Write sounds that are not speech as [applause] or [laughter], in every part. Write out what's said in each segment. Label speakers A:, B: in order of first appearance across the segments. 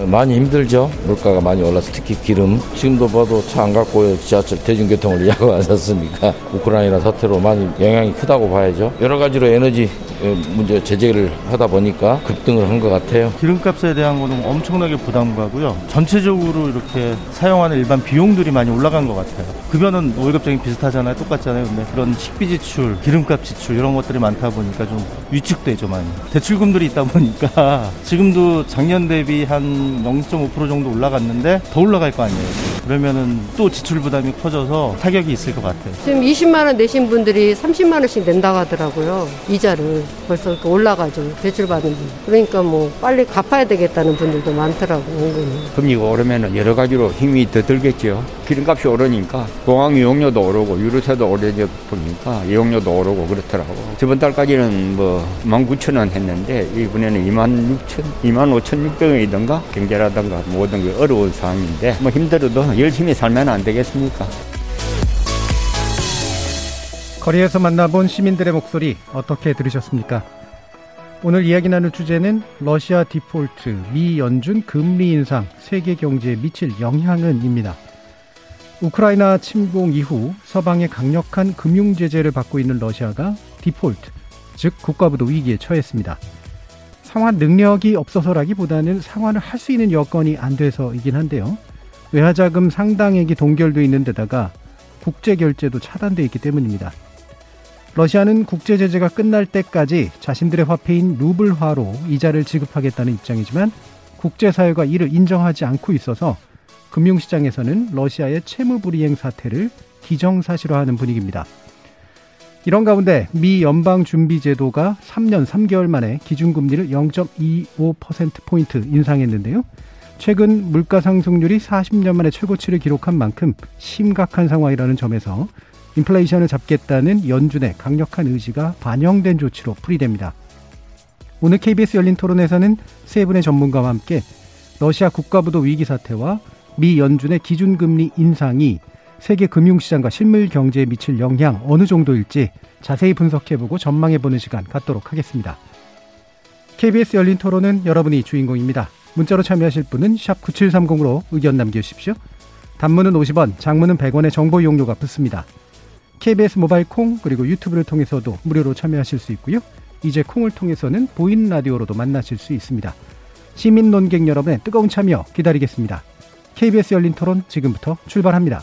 A: 어, 많이 힘들죠. 물가가 많이 올라서 특히 기름. 지금도 봐도 차 안 갖고 지하철 대중교통을 [laughs] 이용하고 왔었습니까? 우크라이나 사태로 많이 영향이 크다고 봐야죠. 여러 가지로 에너지 문제 제재를 하다 보니까 급등을 한 것 같아요.
B: 기름값에 대한 거는 엄청나게 부담가고요. 전체적으로 이렇게 사용하는 일반 비용들이 많이 올라간 것 같아요. 급여는 월급적인 비슷하잖아요. 똑같잖아요. 근데 그런 식비 지출, 기름값 지출 이런 것들이 많다 보니까 좀 위축되죠 많이. 대출금들이 있다 보니까 [laughs] 지금도 작년 대비 한0.5% 정도 올라갔는데 더 올라갈 거 아니에요. 그러면은 또 지출 부담이 커져서 타격이 있을 것 같아요.
C: 지금 20만 원 내신 분들이 30만 원씩 낸다고 하더라고요. 이자를 벌써 올라가죠. 대출 받은 분. 그러니까 뭐 빨리 갚아야 되겠다는 분들도 많더라고 은근히.
D: 금리가 오르면 여러 가지로 힘이 더 들겠죠. 기름값이 오르니까 공항 이용료도 오르고 유류세도 오르다 보니까 이용료도 오르고 그렇더라고. 저번 달까지는 뭐 19,000원 했는데 이번에는 26,000, 25,600원이던가 경제라던가 모든 게 어려운 상황인데 뭐 힘들어도 열심히 살면 안 되겠습니까?
E: 거리에서 만나본 시민들의 목소리 어떻게 들으셨습니까? 오늘 이야기 나눌 주제는 러시아 디폴트, 미 연준 금리 인상, 세계 경제에 미칠 영향은입니다. 우크라이나 침공 이후 서방의 강력한 금융 제재를 받고 있는 러시아가 디폴트, 즉 국가부도 위기에 처했습니다. 상환 능력이 없어서라기보다는 상환을 할 수 있는 여건이 안 돼서이긴 한데요. 외화자금 상당액이 동결돼 있는 데다가 국제 결제도 차단돼 있기 때문입니다. 러시아는 국제 제재가 끝날 때까지 자신들의 화폐인 루블화로 이자를 지급하겠다는 입장이지만 국제사회가 이를 인정하지 않고 있어서 금융시장에서는 러시아의 채무 불이행 사태를 기정사실화하는 분위기입니다. 이런 가운데 미 연방준비제도가 3년 3개월 만에 기준금리를 0.25%포인트 인상했는데요. 최근 물가 상승률이 40년 만에 최고치를 기록한 만큼 심각한 상황이라는 점에서 인플레이션을 잡겠다는 연준의 강력한 의지가 반영된 조치로 풀이됩니다. 오늘 KBS 열린 토론에서는 세 분의 전문가와 함께 러시아 국가부도 위기 사태와 미 연준의 기준금리 인상이 세계 금융시장과 실물 경제에 미칠 영향 어느 정도일지 자세히 분석해보고 전망해보는 시간 갖도록 하겠습니다. KBS 열린 토론은 여러분이 주인공입니다. 문자로 참여하실 분은 9730으로 의견 남겨주십시오. 단문은 50원, 장문은 100원의 정보 이용료가 붙습니다. KBS 모바일 콩 그리고 유튜브를 통해서도 무료로 참여하실 수 있고요. 이제 콩을 통해서는 보이는 라디오로도 만나실 수 있습니다. 시민 논객 여러분의 뜨거운 참여 기다리겠습니다. KBS 열린 토론 지금부터 출발합니다.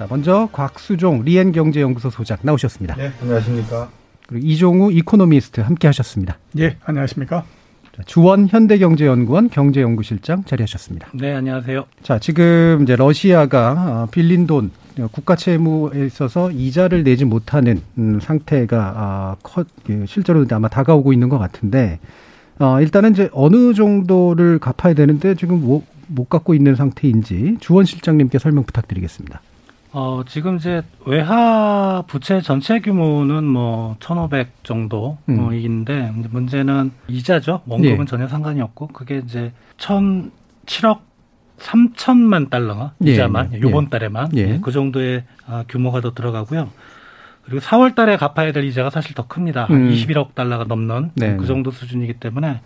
E: 자, 먼저 곽수종 리엔경제연구소 소장 나오셨습니다.
F: 네, 안녕하십니까.
E: 그리고 이종우 이코노미스트 함께 하셨습니다.
F: 예, 안녕하십니까.
E: 자, 주원 현대경제연구원 경제연구실장 자리하셨습니다.
G: 네, 안녕하세요.
E: 자, 지금 이제 러시아가 어, 빌린 돈 국가 채무에 있어서 이자를 내지 못하는 음, 상태가 아, 커, 실제로 아마 다가오고 있는 것 같은데 어, 일단은 이제 어느 정도를 갚아야 되는데 지금 못, 못 갚고 있는 상태인지 주원 실장님께 설명 부탁드리겠습니다.
G: 어, 지금 이제 외화 부채 전체 규모는 뭐1,500 정도인데 음. 문제는 이자죠. 원금은 예. 전혀 상관이 없고 그게 이제 1,007억 3천만 달러 예, 이자만 예, 요번 달에만 예. 그 정도의 아, 규모가 더 들어가고요. 그리고 4월 달에 갚아야 될 이자가 사실 더 큽니다. 한 음. 21억 달러가 넘는 네. 그 정도 수준이기 때문에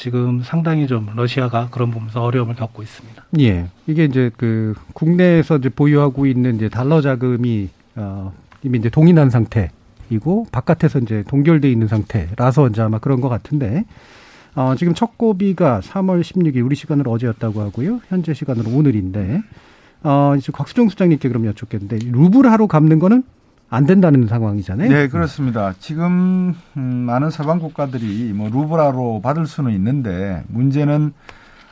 G: 지금 상당히 좀 러시아가 그런 부분에서 어려움을 겪고 있습니다.
E: 예. 이게 이제 그 국내에서 이제 보유하고 있는 이제 달러 자금이 어 이미 이제 동일한 상태이고 바깥에서 이제 동결돼 있는 상태라서 이제 아마 그런 것 같은데 어 지금 첫 고비가 3월 16일 우리 시간으로 어제였다고 하고요. 현재 시간으로 오늘인데 어 이제 곽수정 수장님께 그럼 여쭙겠는데 루블 하로 갚는 거는 안 된다는 상황이잖아요.
F: 네, 그렇습니다. 지금 음, 많은 서방 국가들이 뭐 루브라로 받을 수는 있는데 문제는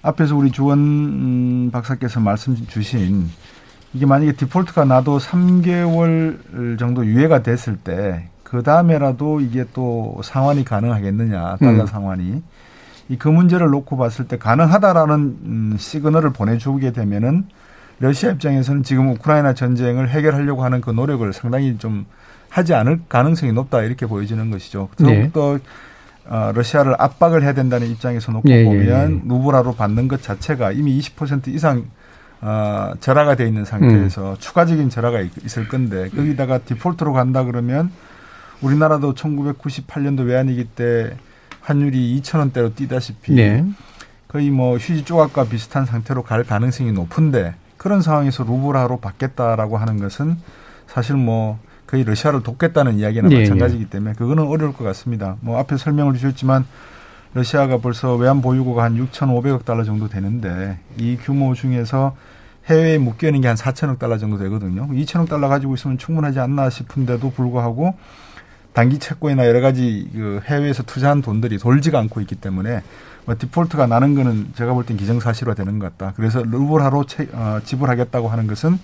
F: 앞에서 우리 주원 음, 박사께서 말씀 주신 이게 만약에 디폴트가 나도 3개월 정도 유예가 됐을 때 그 다음에라도 이게 또 상환이 가능하겠느냐 달러 음. 상환이 이 그 문제를 놓고 봤을 때 가능하다라는 음, 시그널을 보내주게 되면은 러시아 입장에서는 지금 우크라이나 전쟁을 해결하려고 하는 그 노력을 상당히 좀 하지 않을 가능성이 높다 이렇게 보여지는 것이죠. 더욱더 네. 어, 러시아를 압박을 해야 된다는 입장에서 놓고 예, 보면 예, 예. 루브라로 받는 것 자체가 이미 20% 이상 어, 절하가 돼 있는 상태에서 음. 추가적인 절하가 있을 건데 거기다가 디폴트로 간다 그러면 우리나라도 1998년도 외환위기 때 환율이 2천 원대로 뛰다시피 네. 거의 뭐 휴지 조각과 비슷한 상태로 갈 가능성이 높은데 그런 상황에서 루브라로 받겠다라고 하는 것은 사실 뭐 거의 러시아를 돕겠다는 이야기나 네, 마찬가지이기 때문에 그거는 어려울 것 같습니다. 뭐 앞에 설명을 주셨지만 러시아가 벌써 외환 보유고가 한 6,500억 달러 정도 되는데 이 규모 중에서 해외에 묶여 있는 게 한 4천억 달러 정도 되거든요. 2천억 달러 가지고 있으면 충분하지 않나 싶은데도 불구하고 단기 채권이나 여러 가지 그 해외에서 투자한 돈들이 돌지가 않고 있기 때문에 뭐 디폴트가 나는 거는 제가 볼 땐 기정사실화 되는 것 같다. 그래서 루블화로 어, 지불하겠다고 하는 것은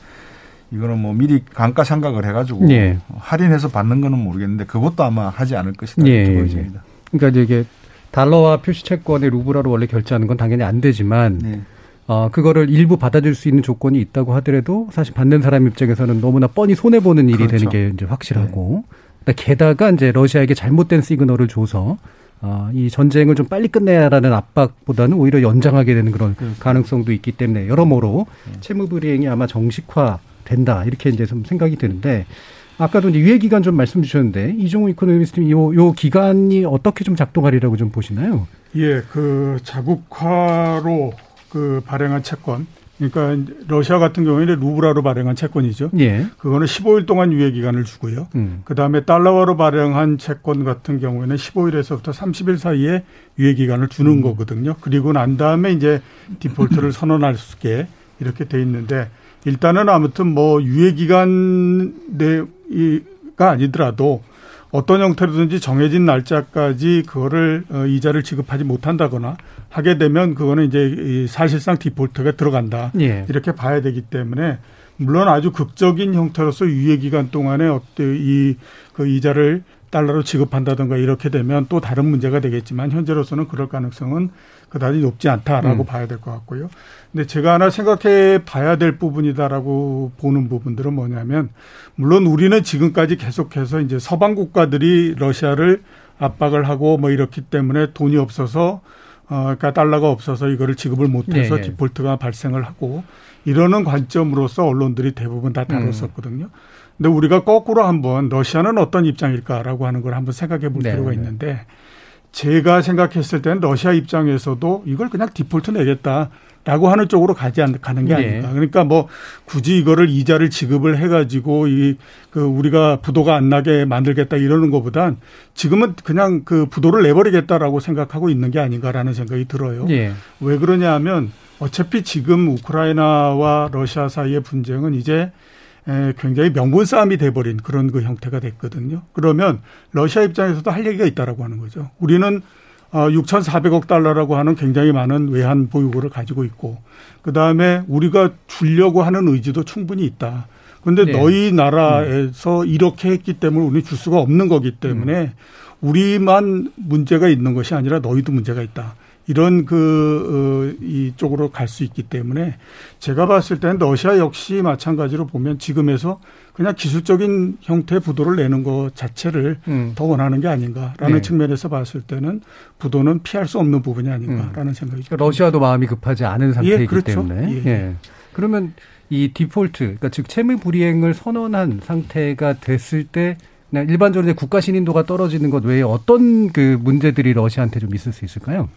F: 이거는 뭐 미리 감가 상각을 해가지고 예. 할인해서 받는 거는 모르겠는데 그것도 아마 하지 않을 것이다 예. 이렇게 보여집니다.
E: 그러니까 이게 달러와 표시채권의 루블화로 원래 결제하는 건 당연히 안 되지만 네. 어, 그거를 일부 받아줄 수 있는 조건이 있다고 하더라도 사실 받는 사람 입장에서는 너무나 뻔히 손해 보는 일이 그렇죠. 되는 게 이제 확실하고 네. 게다가 이제 러시아에게 잘못된 시그널을 줘서 어, 이 전쟁을 좀 빨리 끝내야라는 압박보다는 오히려 연장하게 되는 그런 그렇죠. 가능성도 있기 때문에 여러모로 네. 채무 불이행이 아마 정식화 된다 이렇게 이제 좀 생각이 드는데 아까도 이제 유예 기간 좀 말씀 주셨는데 이종우 이코노미스트님 요, 요 기간이 어떻게 좀 작동하리라고 좀 보시나요?
H: 예, 그 자국화로 그 발행한 채권 그러니까 러시아 같은 경우에는 루브라로 발행한 채권이죠. 예. 그거는 15일 동안 유예 기간을 주고요. 음. 그다음에 달러화로 발행한 채권 같은 경우에는 15일에서부터 30일 사이에 유예 기간을 주는 음. 거거든요. 그리고 난 다음에 이제 디폴트를 [clears throat] 선언할 수 있게 이렇게 돼 있는데 일단은 아무튼 뭐 유예 기간 내가 아니더라도 어떤 형태로든지 정해진 날짜까지 그거를 어, 이자를 지급하지 못한다거나 하게 되면 그거는 이제 사실상 디폴트가 들어간다 예. 이렇게 봐야 되기 때문에 물론 아주 극적인 형태로서 유예 기간 동안에 어때 이그 이자를 달러로 지급한다든가 이렇게 되면 또 다른 문제가 되겠지만 현재로서는 그럴 가능성은 그다지 높지 않다라고 음. 봐야 될 것 같고요. 근데 제가 하나 생각해 봐야 될 부분이다라고 보는 부분들은 뭐냐면 물론 우리는 지금까지 계속해서 이제 서방 국가들이 러시아를 압박을 하고 뭐 이렇기 때문에 돈이 없어서 어 그러니까 달러가 없어서 이거를 지급을 못해서 네, 네. 디폴트가 발생을 하고 이러는 관점으로서 언론들이 대부분 다 다뤘었거든요. 음. 근데 우리가 거꾸로 한번 러시아는 어떤 입장일까라고 하는 걸 한번 생각해 볼 네, 필요가 네. 있는데 제가 생각했을 때는 러시아 입장에서도 이걸 그냥 디폴트 내겠다. 라고 하는 쪽으로 가지 않, 가는 게 네. 아닌가. 그러니까 뭐 굳이 이거를 이자를 지급을 해가지고 이 그 우리가 부도가 안 나게 만들겠다 이러는 것보단 지금은 그냥 그 부도를 내버리겠다라고 생각하고 있는 게 아닌가라는 생각이 들어요. 네. 왜 그러냐 하면 어차피 지금 우크라이나와 러시아 사이의 분쟁은 이제 굉장히 명분 싸움이 돼버린 그런 그 형태가 됐거든요. 그러면 러시아 입장에서도 할 얘기가 있다라고 하는 거죠. 우리는 6,400억 어, 달러라고 하는 굉장히 많은 외환 보유고를 가지고 있고 그 다음에 우리가 주려고 하는 의지도 충분히 있다. 그런데 네. 너희 나라에서 음. 이렇게 했기 때문에 우리 줄 수가 없는 거기 때문에 음. 우리만 문제가 있는 것이 아니라 너희도 문제가 있다. 이런 그, 어, 이쪽으로 갈 수 있기 때문에 제가 봤을 때는 러시아 역시 마찬가지로 보면 지금에서 그냥 기술적인 형태의 부도를 내는 것 자체를 음. 더 원하는 게 아닌가라는 네. 측면에서 봤을 때는 부도는 피할 수 없는 부분이 아닌가라는 음. 생각이 듭니다.
E: 러시아도 마음이 급하지 않은 상태이기 예, 그렇죠. 때문에. 예. 예. 그러면 이 디폴트, 그러니까 즉 채무 불이행을 선언한 상태가 됐을 때 일반적으로 국가 신인도가 떨어지는 것 외에 어떤 그 문제들이 러시아한테 좀 있을 수 있을까요?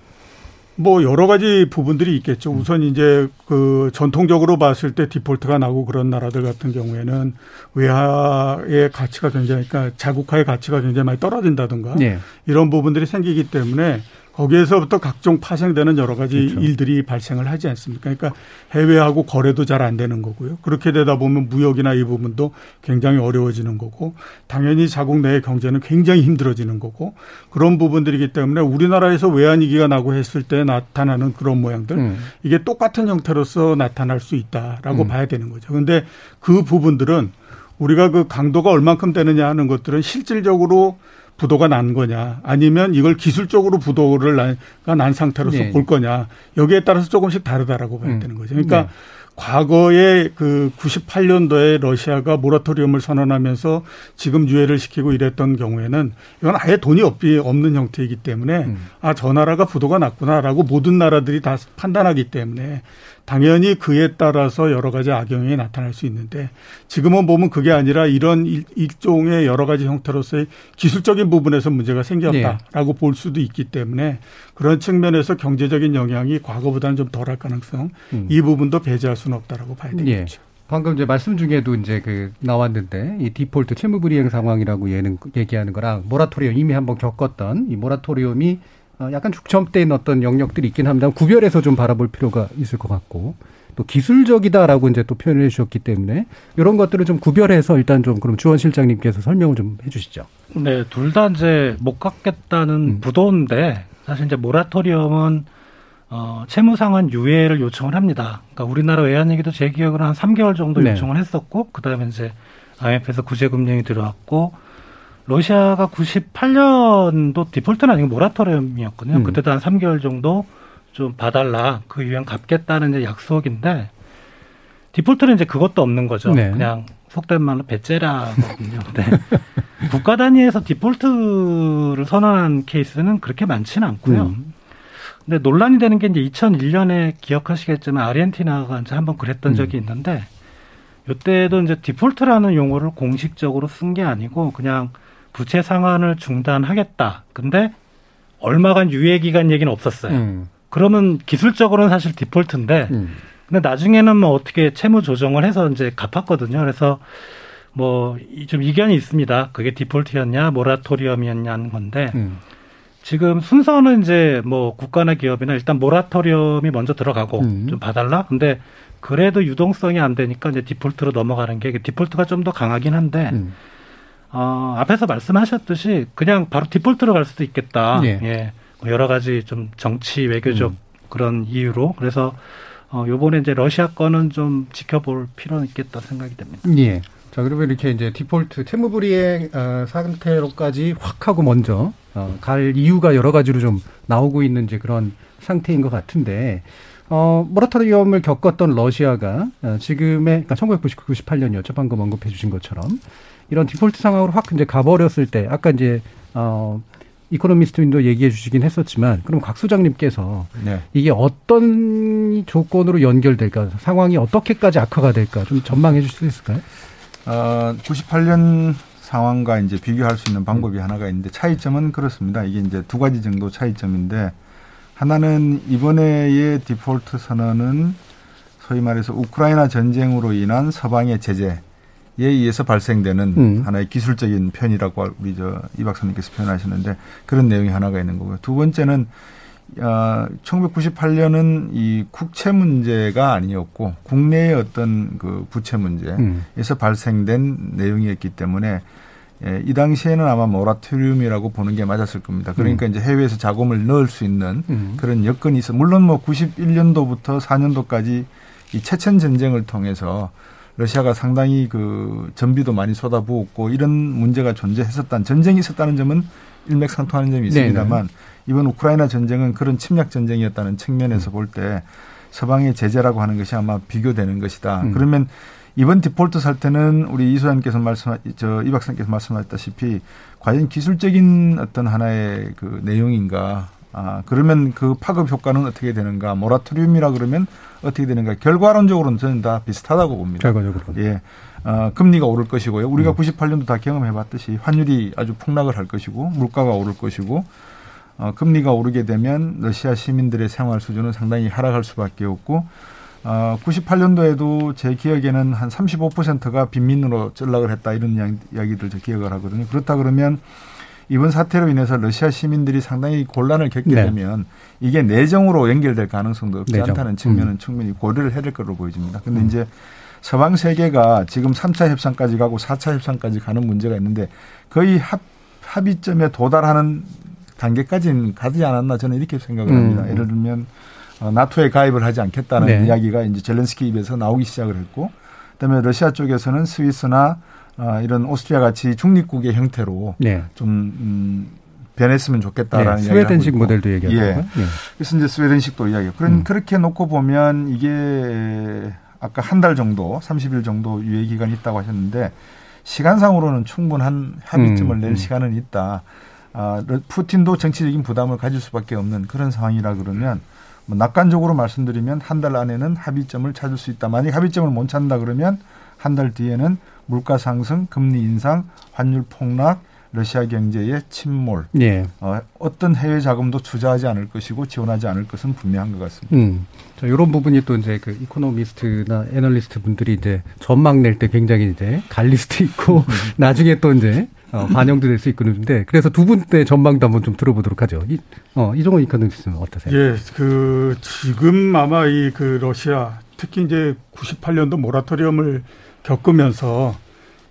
H: 뭐 여러 가지 부분들이 있겠죠. 음. 우선 이제 그 전통적으로 봤을 때 디폴트가 나고 그런 나라들 같은 경우에는 외화의 가치가 굉장히 그러니까 자국화의 가치가 굉장히 많이 떨어진다든가 네. 이런 부분들이 생기기 때문에 거기에서부터 각종 파생되는 여러 가지 그렇죠. 일들이 발생을 하지 않습니까? 그러니까 해외하고 거래도 잘 안 되는 거고요. 그렇게 되다 보면 무역이나 이 부분도 굉장히 어려워지는 거고 당연히 자국 내의 경제는 굉장히 힘들어지는 거고 그런 부분들이기 때문에 우리나라에서 외환위기가 나고 했을 때 나타나는 그런 모양들 음. 이게 똑같은 형태로서 나타날 수 있다라고 음. 봐야 되는 거죠. 그런데 그 부분들은 우리가 그 강도가 얼만큼 되느냐 하는 것들은 실질적으로 부도가 난 거냐 아니면 이걸 기술적으로 부도를 난, 난 상태로서 네. 볼 거냐 여기에 따라서 조금씩 다르다라고 봐야 음. 되는 거죠. 그러니까 네. 과거에 그 98년도에 러시아가 모라토리움을 선언하면서 지금 유예를 시키고 이랬던 경우에는 이건 아예 돈이 없는 형태이기 때문에 음. 아, 저 나라가 부도가 났구나라고 모든 나라들이 다 판단하기 때문에 당연히 그에 따라서 여러 가지 악영향이 나타날 수 있는데 지금은 보면 그게 아니라 이런 일종의 여러 가지 형태로서의 기술적인 부분에서 문제가 생겼다라고 네. 볼 수도 있기 때문에 그런 측면에서 경제적인 영향이 과거보다는 좀 덜할 가능성 음. 이 부분도 배제할 수는 없다라고 봐야 네. 되겠죠. 예.
E: 방금 이제 말씀 중에도 이제 그 나왔는데 이 디폴트 채무 불이행 상황이라고 얘는 얘기하는 거랑 모라토리움 이미 한번 겪었던 이 모라토리움이 어, 약간 중점된 어떤 영역들이 있긴 합니다. 구별해서 좀 바라볼 필요가 있을 것 같고 또 기술적이다라고 이제 또 표현을 해주셨기 때문에 이런 것들을 좀 구별해서 일단 좀 그럼 주원 실장님께서 설명을 좀 해주시죠.
G: 네, 둘 다 이제 못 갖겠다는 음. 부도인데 사실 이제 모라토리엄은 어, 채무상환 유예를 요청을 합니다. 그러니까 우리나라 외환위기도 제 기억으로 한 3개월 정도 네. 요청을 했었고 그다음에 이제 IMF에서 구제금융이 들어왔고 러시아가 98년도 디폴트는 아니고 모라토리엄이었거든요. 음. 그때도 한 3개월 정도 좀 봐달라. 그 유형 갚겠다는 이제 약속인데 디폴트는 이제 그것도 없는 거죠. 네. 그냥 속된 말로 배째라거든요. 근데 [laughs] 국가 단위에서 디폴트를 선언한 케이스는 그렇게 많지는 않고요. 음. 근데 논란이 되는 게 이제 2001년에 기억하시겠지만 아르헨티나가 이제 한번 그랬던 음. 적이 있는데 이때도 이제 디폴트라는 용어를 공식적으로 쓴 게 아니고 그냥 부채 상환을 중단하겠다. 근데 얼마간 유예 기간 얘기는 없었어요. 음. 그러면 기술적으로는 사실 디폴트인데 음. 근데 나중에는 뭐 어떻게 채무 조정을 해서 이제 갚았거든요. 그래서 뭐 좀 이견이 있습니다. 그게 디폴트였냐 모라토리엄이었냐는 건데 음. 지금 순서는 이제 뭐 국가나 기업이나 일단 모라토리엄이 먼저 들어가고 음. 좀 봐달라. 근데 그래도 유동성이 안 되니까 이제 디폴트로 넘어가는 게 디폴트가 좀 더 강하긴 한데 음. 어, 앞에서 말씀하셨듯이 그냥 바로 디폴트로 갈 수도 있겠다. 예. 예. 뭐 여러 가지 좀 정치 외교적 음. 그런 이유로 그래서 어, 요번에 이제 러시아 건은 좀 지켜볼 필요는 있겠다 생각이 됩니다.
E: 예. 자, 그러면 이렇게 이제 디폴트 채무불이행 어, 상태로까지 확 하고 먼저 어, 갈 이유가 여러 가지로 좀 나오고 있는 이제 그런 상태인 것 같은데 어, 모라토리엄을 겪었던 러시아가 어, 지금의 그러니까 1999, 98년이었죠. 방금 언급해 주신 것처럼 이런 디폴트 상황으로 확 이제 가버렸을 때 아까 이제 어 이코노미스트님도 얘기해 주시긴 했었지만 그럼 곽 소장님께서 네. 이게 어떤 조건으로 연결될까 상황이 어떻게까지 악화가 될까 좀 전망해 주실 수 있을까요?
F: 어, 98년 상황과 이제 비교할 수 있는 방법이 음. 하나가 있는데 차이점은 그렇습니다. 이게 이제 두 가지 정도 차이점인데 하나는 이번에의 디폴트 선언은 소위 말해서 우크라이나 전쟁으로 인한 서방의 제재 에 의해서 발생되는 음. 하나의 기술적인 편이라고 우리 저 이 박사님께서 표현하셨는데 그런 내용이 하나가 있는 거고요. 두 번째는 어, 1998년은 이 국채 문제가 아니었고 국내의 어떤 그 부채 문제에서 음. 발생된 내용이었기 때문에 예, 이 당시에는 아마 모라토리움이라고 보는 게 맞았을 겁니다. 그러니까 음. 이제 해외에서 자금을 넣을 수 있는 음. 그런 여건이 있어. 물론 뭐 91년도부터 4년도까지 이 체첸 전쟁을 통해서 러시아가 상당히 그 전비도 많이 쏟아부었고 이런 문제가 존재했었다는 전쟁이 있었다는 점은 일맥상통하는 점이 있습니다만 네네. 이번 우크라이나 전쟁은 그런 침략 전쟁이었다는 측면에서 볼때 서방의 제재라고 하는 것이 아마 비교되는 것이다. 음. 그러면 이번 디폴트 사태는 우리 이 소장님께서 말씀, 저이 박사님께서 말씀하셨다시피 과연 기술적인 어떤 하나의 그 내용인가 아, 그러면 그 파급 효과는 어떻게 되는가? 모라토리움이라 그러면 어떻게 되는가? 결과론적으로는 저는 다 비슷하다고 봅니다.
E: 결과적으로.
F: 예. 어, 금리가 오를 것이고요. 우리가 음. 98년도 다 경험해 봤듯이 환율이 아주 폭락을 할 것이고 물가가 오를 것이고 어, 금리가 오르게 되면 러시아 시민들의 생활 수준은 상당히 하락할 수밖에 없고 어, 98년도에도 제 기억에는 한 35%가 빈민으로 전락을 했다 이런 이야기들 저 기억을 하거든요. 그렇다 그러면 이번 사태로 인해서 러시아 시민들이 상당히 곤란을 겪게 네. 되면 이게 내정으로 연결될 가능성도 없지 내정. 않다는 측면은 음. 충분히 고려를 해야 될 것으로 보여집니다. 근데 음. 이제 서방 세계가 지금 3차 협상까지 가고 4차 협상까지 가는 문제가 있는데 거의 합, 합의점에 도달하는 단계까지는 가지 않았나 저는 이렇게 생각을 합니다. 음. 예를 들면 어, 나토에 가입을 하지 않겠다는 네. 이야기가 이제 젤렌스키 입에서 나오기 시작을 했고 그다음에 러시아 쪽에서는 스위스나 어, 이런 오스트리아 같이 중립국의 형태로 네. 좀 음, 변했으면 좋겠다라는 네,
E: 스웨덴식 모델도 얘기하고 예. 네.
F: 그래서 이제 스웨덴식도 이야기하고 그런 음. 그렇게 놓고 보면 이게 아까 한 달 정도, 30일 정도 유예 기간이 있다고 하셨는데 시간상으로는 충분한 합의점을 음. 낼 음. 시간은 있다. 아, 푸틴도 정치적인 부담을 가질 수밖에 없는 그런 상황이라 그러면 뭐 낙관적으로 말씀드리면 한 달 안에는 합의점을 찾을 수 있다. 만약 합의점을 못 찾는다 그러면 한 달 뒤에는 물가 상승, 금리 인상, 환율 폭락, 러시아 경제의 침몰, 예. 어, 어떤 해외 자금도 투자하지 않을 것이고 지원하지 않을 것은 분명한 것 같습니다. 음.
E: 자, 이런 부분이 또 이제 그 이코노미스트나 애널리스트 분들이 이제 전망 낼 때 굉장히 이제 수도 있고 [laughs] 나중에 또 이제 어, 반영도 될수 그런데 그래서 두 분의 전망도 한번 좀 들어보도록 하죠. 이, 어, 이종우 이코노미스트는 어떠세요?
H: 예, 그 지금 아마 이 그 러시아 특히 이제 98년도 모라토리엄을 겪으면서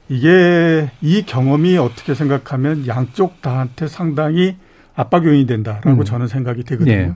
H: 이게 이 경험이 어떻게 생각하면 양쪽 다한테 상당히 압박 요인이 된다라고 음. 저는 생각이 되거든요. 네.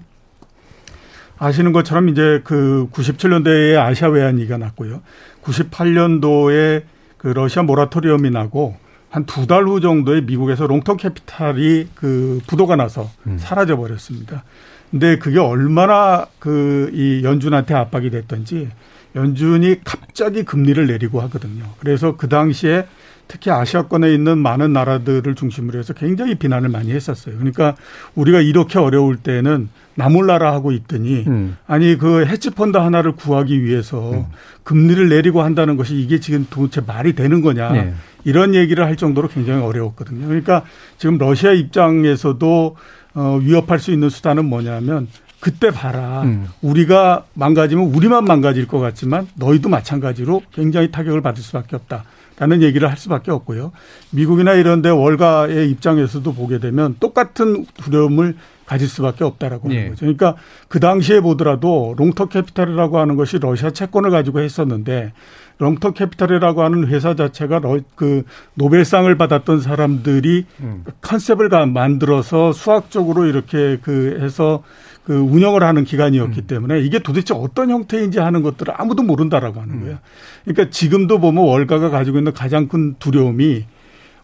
H: 아시는 것처럼 이제 그 97년도에 아시아 외환위기가 났고요. 98년도에 그 러시아 모라토리엄이 나고 한 두 달 후 정도에 미국에서 롱턴 캐피탈이 그 부도가 나서 음. 사라져 버렸습니다. 근데 그게 얼마나 그 이 연준한테 압박이 됐던지 연준이 갑자기 금리를 내리고 하거든요. 그래서 그 당시에 특히 아시아권에 있는 많은 나라들을 중심으로 해서 굉장히 비난을 많이 했었어요. 그러니까 우리가 이렇게 어려울 때는 나몰라라 하고 있더니 음. 아니 그 해치펀드 하나를 구하기 위해서 음. 금리를 내리고 한다는 것이 이게 지금 도대체 말이 되는 거냐 네. 이런 얘기를 할 정도로 굉장히 어려웠거든요. 그러니까 지금 러시아 입장에서도 어, 위협할 수 있는 수단은 뭐냐면 그때 봐라. 음. 우리가 망가지면 우리만 망가질 것 같지만 너희도 마찬가지로 굉장히 타격을 받을 수밖에 없다. 라는 얘기를 할 수밖에 없고요. 미국이나 이런 데 월가의 입장에서도 보게 되면 똑같은 두려움을 가질 수밖에 없다라고 하는 예. 거죠. 그러니까 그 당시에 보더라도 Long-Term Capital이라고 하는 것이 러시아 채권을 가지고 했었는데 Long-Term Capital이라고 하는 회사 자체가 그 노벨상을 받았던 사람들이 음. 컨셉을 만들어서 수학적으로 이렇게 그 해서 그 운영을 하는 기관이었기 음. 때문에 이게 도대체 어떤 형태인지 하는 것들을 아무도 모른다라고 하는 음. 거예요. 그러니까 지금도 보면 월가가 가지고 있는 가장 큰 두려움이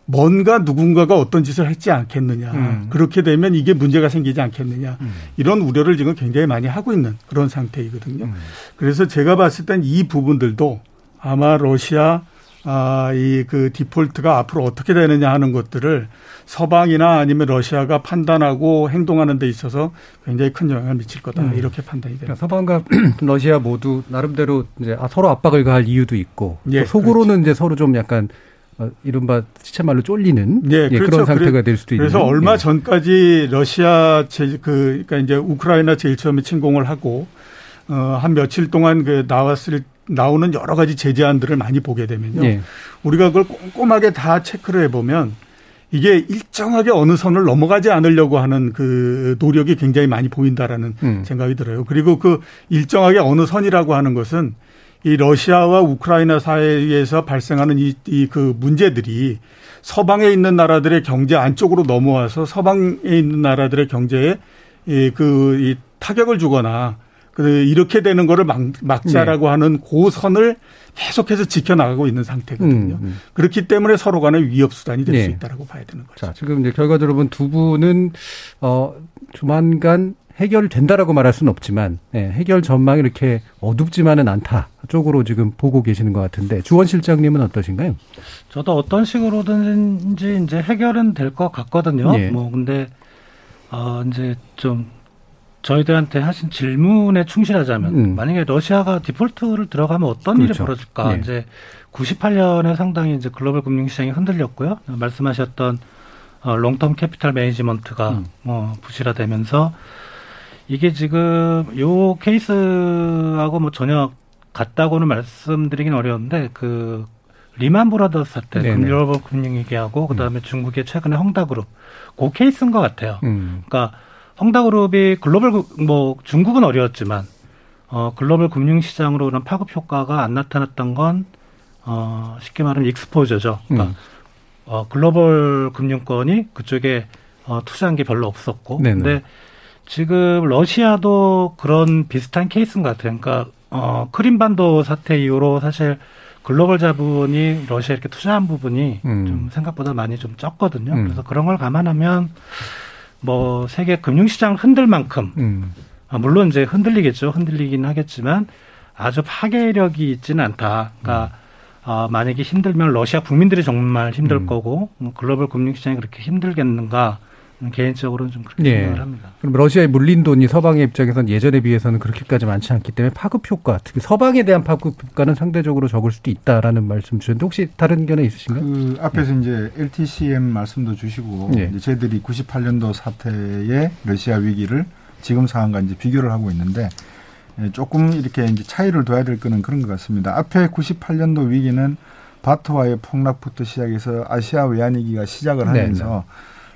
H: 뭔가 누군가가 어떤 짓을 했지 않겠느냐. 음. 그렇게 되면 이게 문제가 생기지 않겠느냐. 음. 이런 우려를 지금 굉장히 많이 하고 있는 그런 상태이거든요. 음. 그래서 제가 봤을 땐 이 부분들도 아마 러시아 아, 이 그 디폴트가 앞으로 어떻게 되느냐 하는 것들을 서방이나 아니면 러시아가 판단하고 행동하는 데 있어서 굉장히 큰 영향을 미칠 거다. 음. 이렇게 판단이 됩니다.
E: 그러니까 서방과 [clears throat] 러시아 모두 나름대로 이제 아, 서로 압박을 가할 이유도 있고 예, 속으로는 그렇죠. 이제 서로 좀 약간 어, 이른바 시체 말로 쫄리는 예, 예, 그렇죠. 그런 상태가 될 수도
H: 있는.
E: 그래서
H: 얼마 예. 전까지 러시아 제, 그 그러니까 이제 우크라이나 제일 처음에 침공을 하고 어, 한 며칠 동안 그 나왔을 나오는 여러 가지 제재안들을 많이 보게 되면요. 예. 우리가 그걸 꼼꼼하게 다 체크를 해보면 이게 일정하게 어느 선을 넘어가지 않으려고 하는 그 노력이 굉장히 많이 보인다라는 음. 생각이 들어요. 그리고 그 일정하게 어느 선이라고 하는 것은 이 러시아와 우크라이나 사이에서 발생하는 이 그 문제들이 서방에 있는 나라들의 경제 안쪽으로 넘어와서 서방에 있는 나라들의 경제에 이그 타격을 주거나 그 이렇게 되는 거를 막, 막자라고 네. 하는 고선을 계속해서 지켜나가고 있는 상태거든요. 음, 음. 그렇기 때문에 서로 간의 위협 수단이 될수 네. 있다라고 봐야 되는 거죠.
E: 자, 지금 이제 결과적으로 두 분은 어 조만간 해결된다라고 말할 수는 없지만 네, 해결 전망이 이렇게 어둡지만은 않다 쪽으로 지금 보고 계시는 것 같은데 주원 실장님은 어떠신가요?
G: 저도 어떤 식으로든지 이제 해결은 될 것 같거든요. 네. 뭐 근데 어 이제 좀 저희들한테 하신 질문에 충실하자면 음. 만약에 러시아가 디폴트를 들어가면 어떤 그렇죠. 일이 벌어질까? 네. 이제 98년에 상당히 이제 글로벌 금융 시장이 흔들렸고요. 말씀하셨던 어, Long-Term Capital Management가 음. 어, 부실화되면서 이게 지금 요 케이스하고 뭐 전혀 같다고는 말씀드리긴 어려운데 그 리만 브라더스 사태, 글로벌 금융위기하고 그다음에 음. 중국의 최근에 헝다그룹 그 케이스인 것 같아요. 음. 그러니까 헝다그룹이 글로벌 뭐 중국은 어려웠지만 어 글로벌 금융 시장으로 그런 파급 효과가 안 나타났던 건 어 쉽게 말하면 익스포저죠. 그러니까 음. 어 글로벌 금융권이 그쪽에 어 투자한 게 별로 없었고, 네네. 근데 지금 러시아도 그런 비슷한 케이스인 것 같아요. 그러니까 어 크림반도 사태 이후로 사실 글로벌 자본이 러시아에 이렇게 투자한 부분이 음. 좀 생각보다 많이 좀 적거든요. 음. 그래서 그런 걸 감안하면 뭐 세계 금융시장을 흔들 만큼 음. 아, 물론 이제 흔들리겠죠. 흔들리긴 하겠지만 아주 파괴력이 있지는 않다. 그러니까 음. 어, 만약에 힘들면 러시아 국민들이 정말 힘들 음. 거고 뭐 글로벌 금융시장이 그렇게 힘들겠는가 개인적으로는 좀 그렇게 예. 생각을 합니다.
E: 그럼 러시아에 물린 돈이 서방의 입장에서는 예전에 비해서는 그렇게까지 많지 않기 때문에 파급 효과, 특히 서방에 대한 파급 효과는 상대적으로 적을 수도 있다라는 말씀 주셨는데 혹시 다른 견해 있으신가요?
F: 그 앞에서 예. 이제 LTCM 말씀도 주시고 예. 이제 저희들이 98년도 사태의 러시아 위기를 지금 상황과 이제 비교를 하고 있는데 예, 조금 이렇게 이제 차이를 둬야 될 거는 그런 것 같습니다. 앞에 98년도 위기는 바트화의 폭락부터 시작해서 아시아 외환위기가 시작을 하면서 네 네.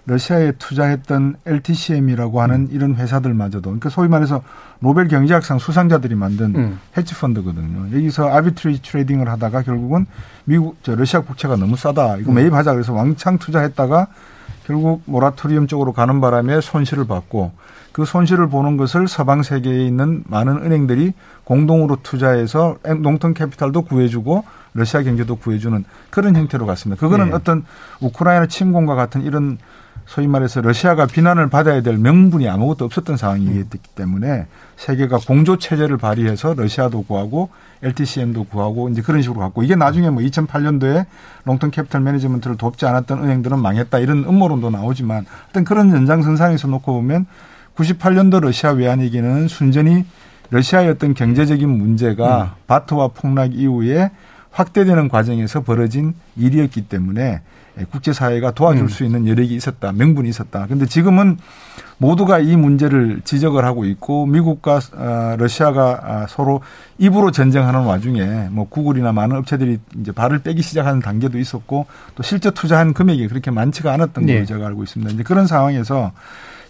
F: 러시아에 투자했던 LTCM이라고 하는 음. 이런 회사들마저도 그러니까 소위 말해서 노벨 경제학상 수상자들이 만든 음. 헤지 펀드거든요. 여기서 arbitrage trading을 하다가 결국은 미국 저 러시아 국채가 너무 싸다. 이거 음. 매입하자 그래서 왕창 투자했다가 결국 모라토리엄 쪽으로 가는 바람에 손실을 받고 그 손실을 보는 것을 서방 세계에 있는 많은 은행들이 공동으로 투자해서 농턴 캐피탈도 구해주고 러시아 경제도 구해주는 그런 형태로 갔습니다. 그거는 네. 어떤 우크라이나 침공과 같은 이런 소위 말해서 러시아가 비난을 받아야 될 명분이 아무것도 없었던 상황이기 때문에 세계가 공조 체제를 발휘해서 러시아도 구하고 LTCM도 구하고 이제 그런 식으로 갔고 이게 나중에 뭐 2008년도에 Long-Term Capital Management를 돕지 않았던 은행들은 망했다 이런 음모론도 나오지만 어떤 그런 연장선상에서 놓고 보면 98년도 러시아 외환위기는 순전히 러시아의 어떤 경제적인 문제가 음. 바트화 폭락 이후에 확대되는 과정에서 벌어진 일이었기 때문에 국제사회가 도와줄 음. 수 있는 여력이 있었다. 명분이 있었다. 근데 지금은 모두가 이 문제를 지적을 하고 있고 미국과 어, 러시아가 아, 서로 입으로 전쟁하는 와중에 뭐 구글이나 많은 업체들이 이제 발을 빼기 시작하는 단계도 있었고 또 실제 투자한 금액이 그렇게 많지가 않았던 걸로 네. 제가 알고 있습니다. 이제 그런 상황에서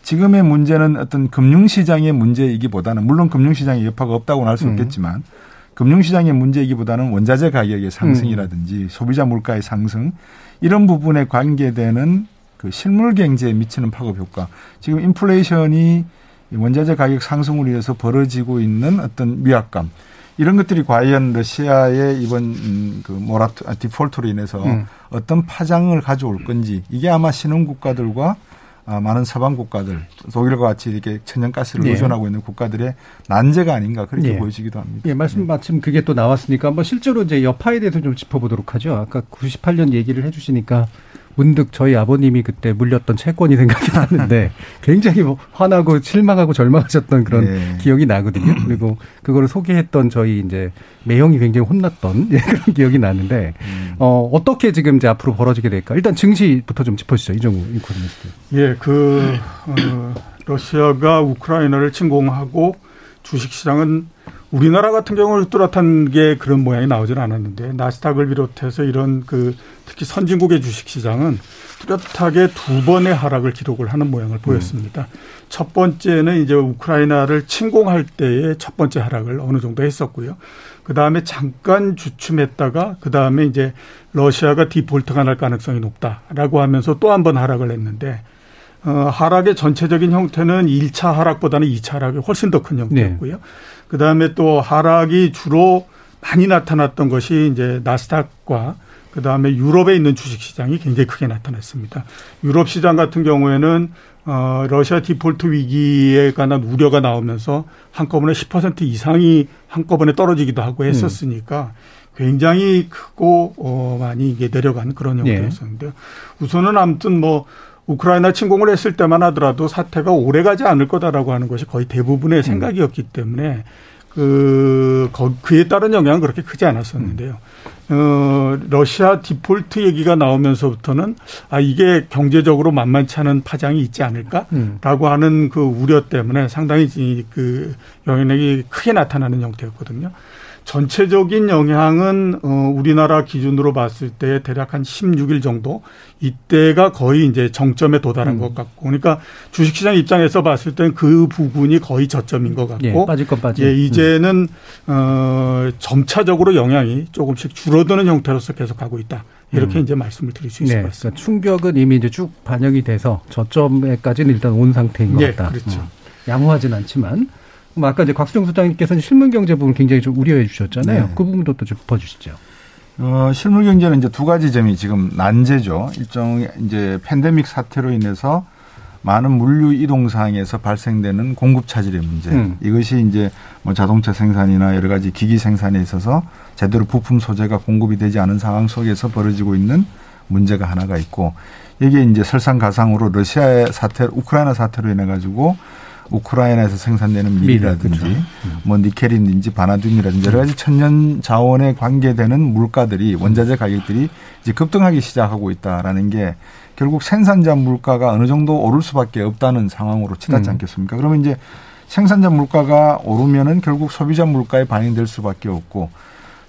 F: 지금의 문제는 어떤 금융시장의 문제이기보다는 물론 금융시장에 여파가 없다고는 할 수 없겠지만 음. 금융시장의 문제이기보다는 원자재 가격의 상승이라든지 음. 소비자 물가의 상승 이런 부분에 관계되는 그 실물 경제에 미치는 파급 효과. 지금 인플레이션이 원자재 가격 상승으로 인해서 벌어지고 있는 어떤 위압감. 이런 것들이 과연 러시아의 이번 음, 그 모라토 아, 디폴트로 인해서 음. 어떤 파장을 가져올 건지 이게 아마 신흥 국가들과 아, 많은 서방 국가들 독일과 같이 이렇게 천연가스를 예. 의존하고 있는 국가들의 난제가 아닌가 그렇게 예. 보여지기도 합니다.
E: 예, 말씀 네. 마침 그게 또 나왔으니까 한번 실제로 이제 여파에 대해서 좀 짚어보도록 하죠. 아까 98년 얘기를 해주시니까 문득 저희 아버님이 그때 물렸던 채권이 생각이 나는데 [laughs] 굉장히 뭐 화나고 실망하고 절망하셨던 그런 네. 기억이 나거든요. 그리고 그거를 소개했던 저희 이제 매형이 굉장히 혼났던 [laughs] 예, 그런 기억이 나는데 음. 어 어떻게 지금 이제 앞으로 벌어지게 될까? 일단 증시부터 좀 짚어주시죠. 이정우 인코노미스트.
H: 예, 그 어, 러시아가 우크라이나를 침공하고 주식시장은 우리나라 같은 경우는 뚜렷한 게 그런 모양이 나오질 않았는데 나스닥을 비롯해서 이런 그 특히 선진국의 주식 시장은 뚜렷하게 두 번의 하락을 기록을 하는 모양을 음. 보였습니다. 음. 첫 번째는 이제 우크라이나를 침공할 때의 첫 번째 하락을 어느 정도 했었고요. 그 다음에 잠깐 주춤했다가 그 다음에 이제 러시아가 디폴트가 날 가능성이 높다라고 하면서 또 한 번 하락을 했는데 어, 하락의 전체적인 형태는 1차 하락보다는 2차 하락이 훨씬 더 큰 형태였고요. 네. 그 다음에 또 하락이 주로 많이 나타났던 것이 이제 나스닥과 그 다음에 유럽에 있는 주식 시장이 굉장히 크게 나타났습니다. 유럽 시장 같은 경우에는 어, 러시아 디폴트 위기에 관한 우려가 나오면서 한꺼번에 10% 이상이 한꺼번에 떨어지기도 하고 했었으니까 굉장히 크고 어, 많이 이게 내려간 그런 네. 형태였었는데요. 우선은 아무튼 뭐 우크라이나 침공을 했을 때만 하더라도 사태가 오래 가지 않을 거다라고 하는 것이 거의 대부분의 음. 생각이었기 때문에 그, 그에 따른 영향은 그렇게 크지 않았었는데요. 어, 러시아 디폴트 얘기가 나오면서부터는 아, 이게 경제적으로 만만치 않은 파장이 있지 않을까라고 음. 하는 그 우려 때문에 상당히 그 영향력이 크게 나타나는 형태였거든요. 전체적인 영향은 어 우리나라 기준으로 봤을 때 대략 한 16일 정도 이때가 거의 이제 정점에 도달한 음. 것 같고 그러니까 주식시장 입장에서 봤을 때는 그 부분이 거의 저점인 것 같고
E: 예, 빠질 건 빠지.
H: 예, 이제는 음. 어 점차적으로 영향이 조금씩 줄어드는 형태로서 계속하고 있다. 이렇게 음. 이제 말씀을 드릴 수 있을 네, 것 같습니다.
E: 그러니까 충격은 이미 이제 쭉 반영이 돼서 저점에까지는 일단 온 상태인 것
H: 예,
E: 같다.
H: 그렇죠. 음.
E: 양호하진 않지만 뭐 아까 이제 곽수정 소장님께서는 실물 경제 부분 굉장히 좀 우려해 주셨잖아요. 네. 그 부분도 또 좀 짚어주시죠.
F: 어, 실물 경제는 이제 두 가지 점이 지금 난제죠. 일종의 이제 팬데믹 사태로 인해서 많은 물류 이동 상에서 발생되는 공급 차질의 문제. 음. 이것이 이제 뭐 자동차 생산이나 여러 가지 기기 생산에 있어서 제대로 부품 소재가 공급이 되지 않은 상황 속에서 벌어지고 있는 문제가 하나가 있고 이게 이제 설상가상으로 러시아의 사태, 우크라이나 사태로 인해 가지고 우크라이나에서 생산되는 밀이라든지 그렇죠. 뭐 니켈이든지 바나듐이라든지 여러 가지 천연 자원에 관계되는 물가들이 원자재 가격들이 이제 급등하기 시작하고 있다라는 게 결국 생산자 물가가 어느 정도 오를 수밖에 없다는 상황으로 치닫지 음. 않겠습니까? 그러면 이제 생산자 물가가 오르면은 결국 소비자 물가에 반영될 수밖에 없고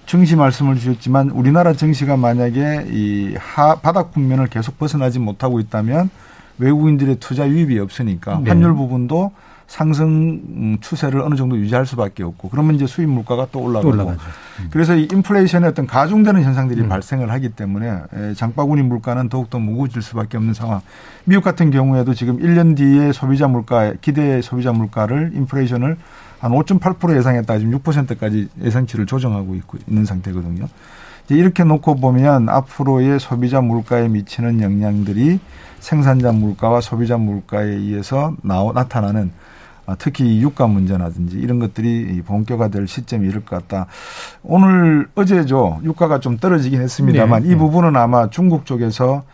F: 증시 말씀을 주셨지만 우리나라 증시가 만약에 이 하, 바닥 국면을 계속 벗어나지 못하고 있다면 외국인들의 투자 유입이 없으니까 네. 환율 부분도 상승 추세를 어느 정도 유지할 수밖에 없고 그러면 이제 수입 물가가 또 올라가고 올라가죠. 음. 그래서 이 인플레이션의 어떤 가중되는 현상들이 음. 발생을 하기 때문에 장바구니 물가는 더욱더 무거워질 수밖에 없는 상황. 미국 같은 경우에도 지금 1년 뒤에 소비자 물가 기대 소비자 물가를 인플레이션을 한 5.8% 예상했다 지금 6%까지 예상치를 조정하고 있고 있는 상태거든요. 이제 이렇게 놓고 보면 앞으로의 소비자 물가에 미치는 영향들이 생산자 물가와 소비자 물가에 의해서 나타나는 아, 특히 유가 문제라든지 이런 것들이 본격화될 시점이 이럴 것 같다. 오늘 어제죠 유가가 좀 떨어지긴 했습니다만 네. 이 네. 부분은 아마 중국 쪽에서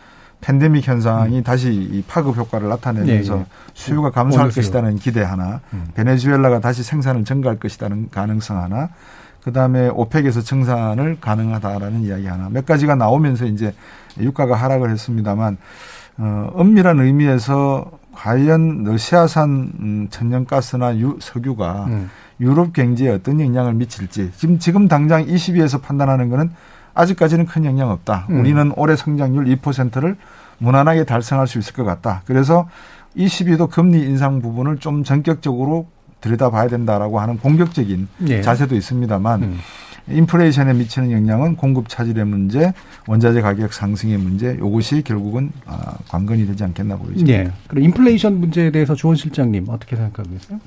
F: 팬데믹 현상이 음. 다시 이 파급 효과를 나타내면서 네, 네. 수요가 감소할 것이라는 기대 하나, 음. 베네수엘라가 다시 생산을 증가할 것이라는 가능성 하나, 그 다음에 오펙에서 증산을 가능하다라는 이야기 하나, 몇 가지가 나오면서 이제 유가가 하락을 했습니다만, 어, 엄밀한 의미에서 과연 러시아산 음, 천연가스나 유, 석유가 음. 유럽 경제에 어떤 영향을 미칠지 지금 지금 당장 22에서 판단하는 거는 아직까지는 큰 영향 없다. 음. 우리는 올해 성장률 2%를 무난하게 달성할 수 있을 것 같다. 그래서 22도 금리 인상 부분을 좀 전격적으로 들여다봐야 된다라고 하는 공격적인 네. 자세도 있습니다만 음. 인플레이션에 미치는 영향은 공급 차질의 문제, 원자재 가격 상승의 문제, 이것이 결국은 아, 관건이 되지 않겠나 보이죠.
E: 네. 그럼 인플레이션 문제에 대해서 조원 실장님 어떻게 생각하고 계세요?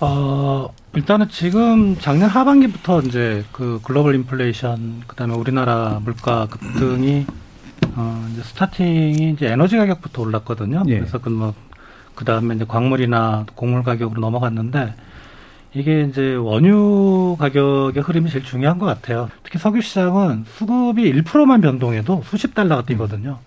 G: 어, 일단은 지금 작년 하반기부터 이제 그 글로벌 인플레이션, 그 다음에 우리나라 물가 급등이, 어, 이제 스타팅이 이제 에너지 가격부터 올랐거든요. 예. 그래서 그 뭐, 그 다음에 이제 광물이나 곡물 가격으로 넘어갔는데, 이게 이제 원유 가격의 흐름이 제일 중요한 것 같아요. 특히 석유 시장은 수급이 1%만 변동해도 수십 달러가 뛰거든요.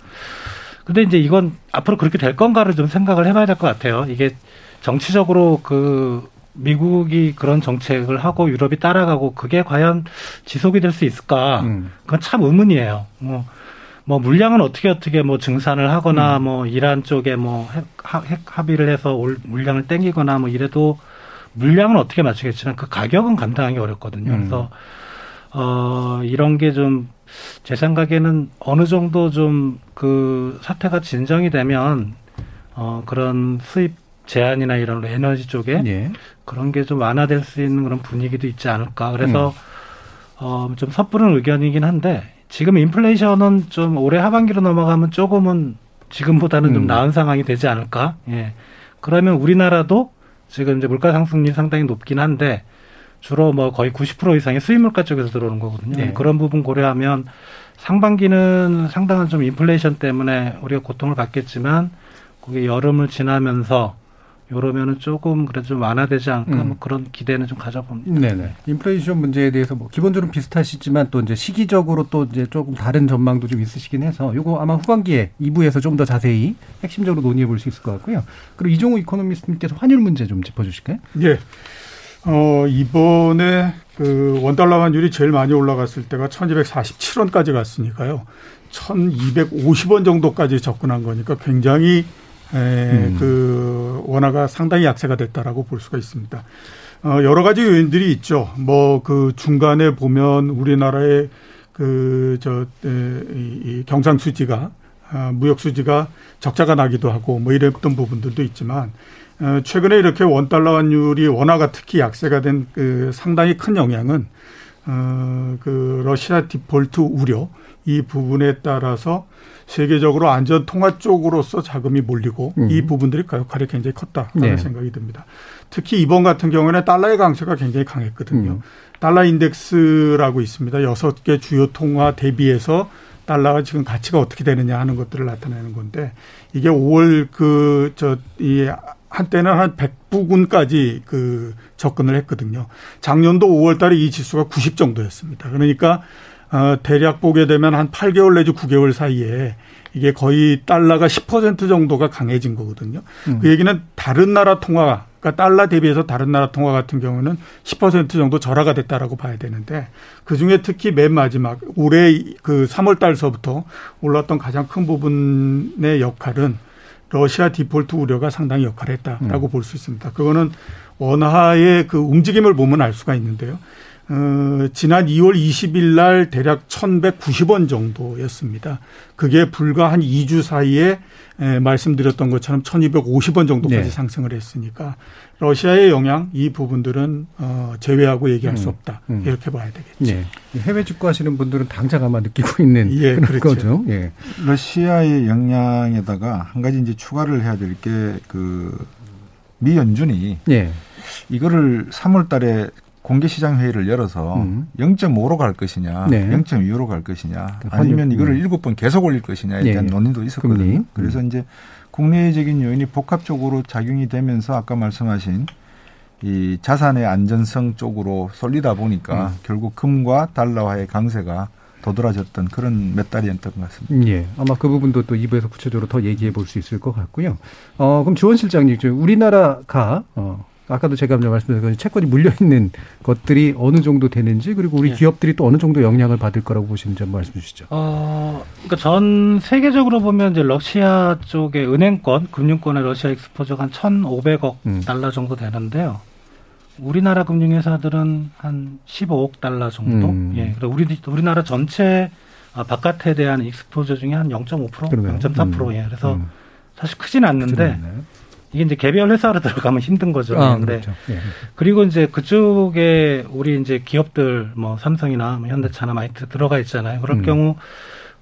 G: 근데 이제 이건 앞으로 그렇게 될 건가를 좀 생각을 해봐야 될 것 같아요. 이게 정치적으로 그 미국이 그런 정책을 하고 유럽이 따라가고 그게 과연 지속이 될 수 있을까? 음. 그건 참 의문이에요. 뭐, 뭐 물량은 어떻게 어떻게 뭐 증산을 하거나 음. 뭐 이란 쪽에 뭐 핵, 핵 합의를 해서 올, 물량을 땡기거나 뭐 이래도 물량은 어떻게 맞추겠지만 그 가격은 감당하기 어렵거든요. 음. 그래서 어 이런 게좀 제 생각에는 어느 정도 좀 그 사태가 진정이 되면 어 그런 수입 제한이나 이런 에너지 쪽에 예. 그런 게 좀 완화될 수 있는 그런 분위기도 있지 않을까. 그래서 음. 어좀 섣부른 의견이긴 한데 지금 인플레이션은 좀 올해 하반기로 넘어가면 조금은 지금보다는 음. 좀 나은 상황이 되지 않을까. 예. 그러면 우리나라도 지금 이제 물가 상승률이 상당히 높긴 한데 주로 뭐 거의 90% 이상이 수입 물가 쪽에서 들어오는 거거든요. 네. 그런 부분 고려하면 상반기는 상당한 좀 인플레이션 때문에 우리가 고통을 받겠지만 그게 여름을 지나면서 요러면은 조금 그래도 좀 완화되지 않을까 뭐 음. 뭐 그런 기대는 좀 가져봅니다.
E: 네네. 인플레이션 문제에 대해서 뭐 기본적으로 비슷하시지만 또 이제 시기적으로 또 이제 조금 다른 전망도 좀 있으시긴 해서 요거 아마 후반기에 2부에서 좀 더 자세히 핵심적으로 논의해 볼 수 있을 것 같고요. 그리고 이종우 이코노미스트님께서 환율 문제 좀 짚어주실까요?
H: 예. 어, 이번에 그 원달러 환율이 제일 많이 올라갔을 때가 1247원까지 갔으니까요. 1250원 정도까지 접근한 거니까 굉장히 에, 음. 그 원화가 상당히 약세가 됐다라고 볼 수가 있습니다. 어, 여러 가지 요인들이 있죠. 뭐 그 중간에 보면 우리나라의 그저 이 경상 수지가 아, 무역 수지가 적자가 나기도 하고 뭐 이랬던 부분들도 있지만 어, 최근에 이렇게 원 달러 환율이 원화가 특히 약세가 된 그 상당히 큰 영향은 어 그 러시아 디폴트 우려 이 부분에 따라서 세계적으로 안전 통화 쪽으로서 자금이 몰리고 음. 이 부분들이 그 역할이 굉장히 컸다라는 네. 생각이 듭니다. 특히 이번 같은 경우에는 달러의 강세가 굉장히 강했거든요. 음. 달러 인덱스라고 있습니다. 여섯 개 주요 통화 대비해서 달러가 지금 가치가 어떻게 되느냐 하는 것들을 나타내는 건데 이게 5월 그 저 이 한때는 한 100부근까지 그 접근을 했거든요. 작년도 5월 달에 이 지수가 90 정도였습니다. 그러니까 어 대략 보게 되면 한 8개월 내지 9개월 사이에 이게 거의 달러가 10% 정도가 강해진 거거든요. 음. 그 얘기는 다른 나라 통화 그러니까 달러 대비해서 다른 나라 통화 같은 경우는 10% 정도 절하가 됐다라고 봐야 되는데 그 중에 특히 맨 마지막 올해 그 3월 달서부터 올랐던 가장 큰 부분의 역할은 러시아 디폴트 우려가 상당히 역할을 했다라고 음. 볼수 있습니다. 그거는 원화의 그 움직임을 보면 알 수가 있는데요. 어, 지난 2월 20일 날 대략 1,190원 정도였습니다. 그게 불과 한 2주 사이에 에, 말씀드렸던 것처럼 1,250원 정도까지 네. 상승을 했으니까 러시아의 영향 이 부분들은 어, 제외하고 얘기할 음, 수 없다 음. 이렇게 봐야 되겠죠. 네.
E: 해외 직구하시는 분들은 당장 아마 느끼고 있는 예, 그런 그렇죠. 거죠. 예.
F: 러시아의 영향에다가 한 가지 이제 추가를 해야 될 게 그 미 연준이 예. 이거를 3월 달에 공개시장 회의를 열어서 음. 0.5로 갈 것이냐, 네. 0.25로 갈 것이냐, 아니면 이거를 음. 일곱 번 계속 올릴 것이냐에 대한 네. 논의도 있었거든요. 금리. 그래서 음. 이제 국내적인 요인이 복합적으로 작용이 되면서 아까 말씀하신 이 자산의 안전성 쪽으로 쏠리다 보니까 음. 결국 금과 달러화의 강세가 도드라졌던 그런 몇 달이었던 것 같습니다.
E: 예. 아마 그 부분도 또 2부에서 구체적으로 더 얘기해 볼 수 있을 것 같고요. 어, 그럼 주원 실장님, 우리나라가 어, 아까도 제가 말씀드린 채권이 물려 있는 것들이 어느 정도 되는지 그리고 우리 네. 기업들이 또 어느 정도 영향을 받을 거라고 보시는지 한번 말씀해 주시죠.
G: 어, 그러니까 전 세계적으로 보면 이제 러시아 쪽의 은행권, 금융권의 러시아 익스포저가 한 1,500억 음. 달러 정도 되는데요. 우리나라 금융회사들은 한 15억 달러 정도. 음. 예. 그리고 우리 우리나라 전체 아, 바깥에 대한 익스포저 중에 한 0.5%, 그러네요. 0.4%. 음. 예. 그래서 음. 사실 크진 않는데 이게 이제 개별 회사로 [laughs] 들어가면 힘든 거죠. 아, 그런데 그렇죠. 예. 그리고 이제 그쪽에 우리 이제 기업들 뭐 삼성이나 뭐 현대차나 많이 들어가 있잖아요. 그럴 음. 경우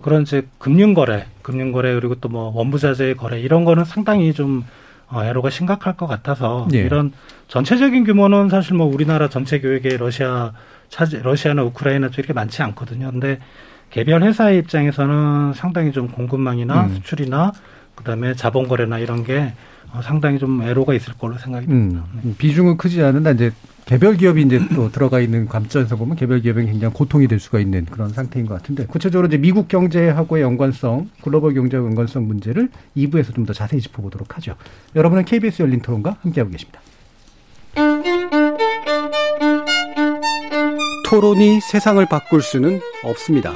G: 그런 이제 금융 거래, 금융 거래 그리고 또 뭐 원부자재 거래 이런 거는 상당히 좀 어, 애로가 심각할 것 같아서 예. 이런 전체적인 규모는 사실 뭐 우리나라 전체 교육에 러시아 차지 러시아나 우크라이나 쪽 이렇게 많지 않거든요. 근데 개별 회사의 입장에서는 상당히 좀 공급망이나 음. 수출이나 그다음에 자본 거래나 이런 게 어, 상당히 좀 애로가 있을 걸로 생각이 듭니다.
E: 음, 네. 비중은 크지 않은데 이제 개별 기업이 이제 또 들어가 있는 관점에서 보면 개별 기업은 굉장히 고통이 될 수가 있는 그런 상태인 것 같은데 구체적으로 이제 미국 경제하고의 연관성, 글로벌 경제와 연관성 문제를 2부에서 좀 더 자세히 짚어보도록 하죠. 여러분은 KBS 열린 토론과 함께하고 계십니다.
I: 토론이 세상을 바꿀 수는 없습니다.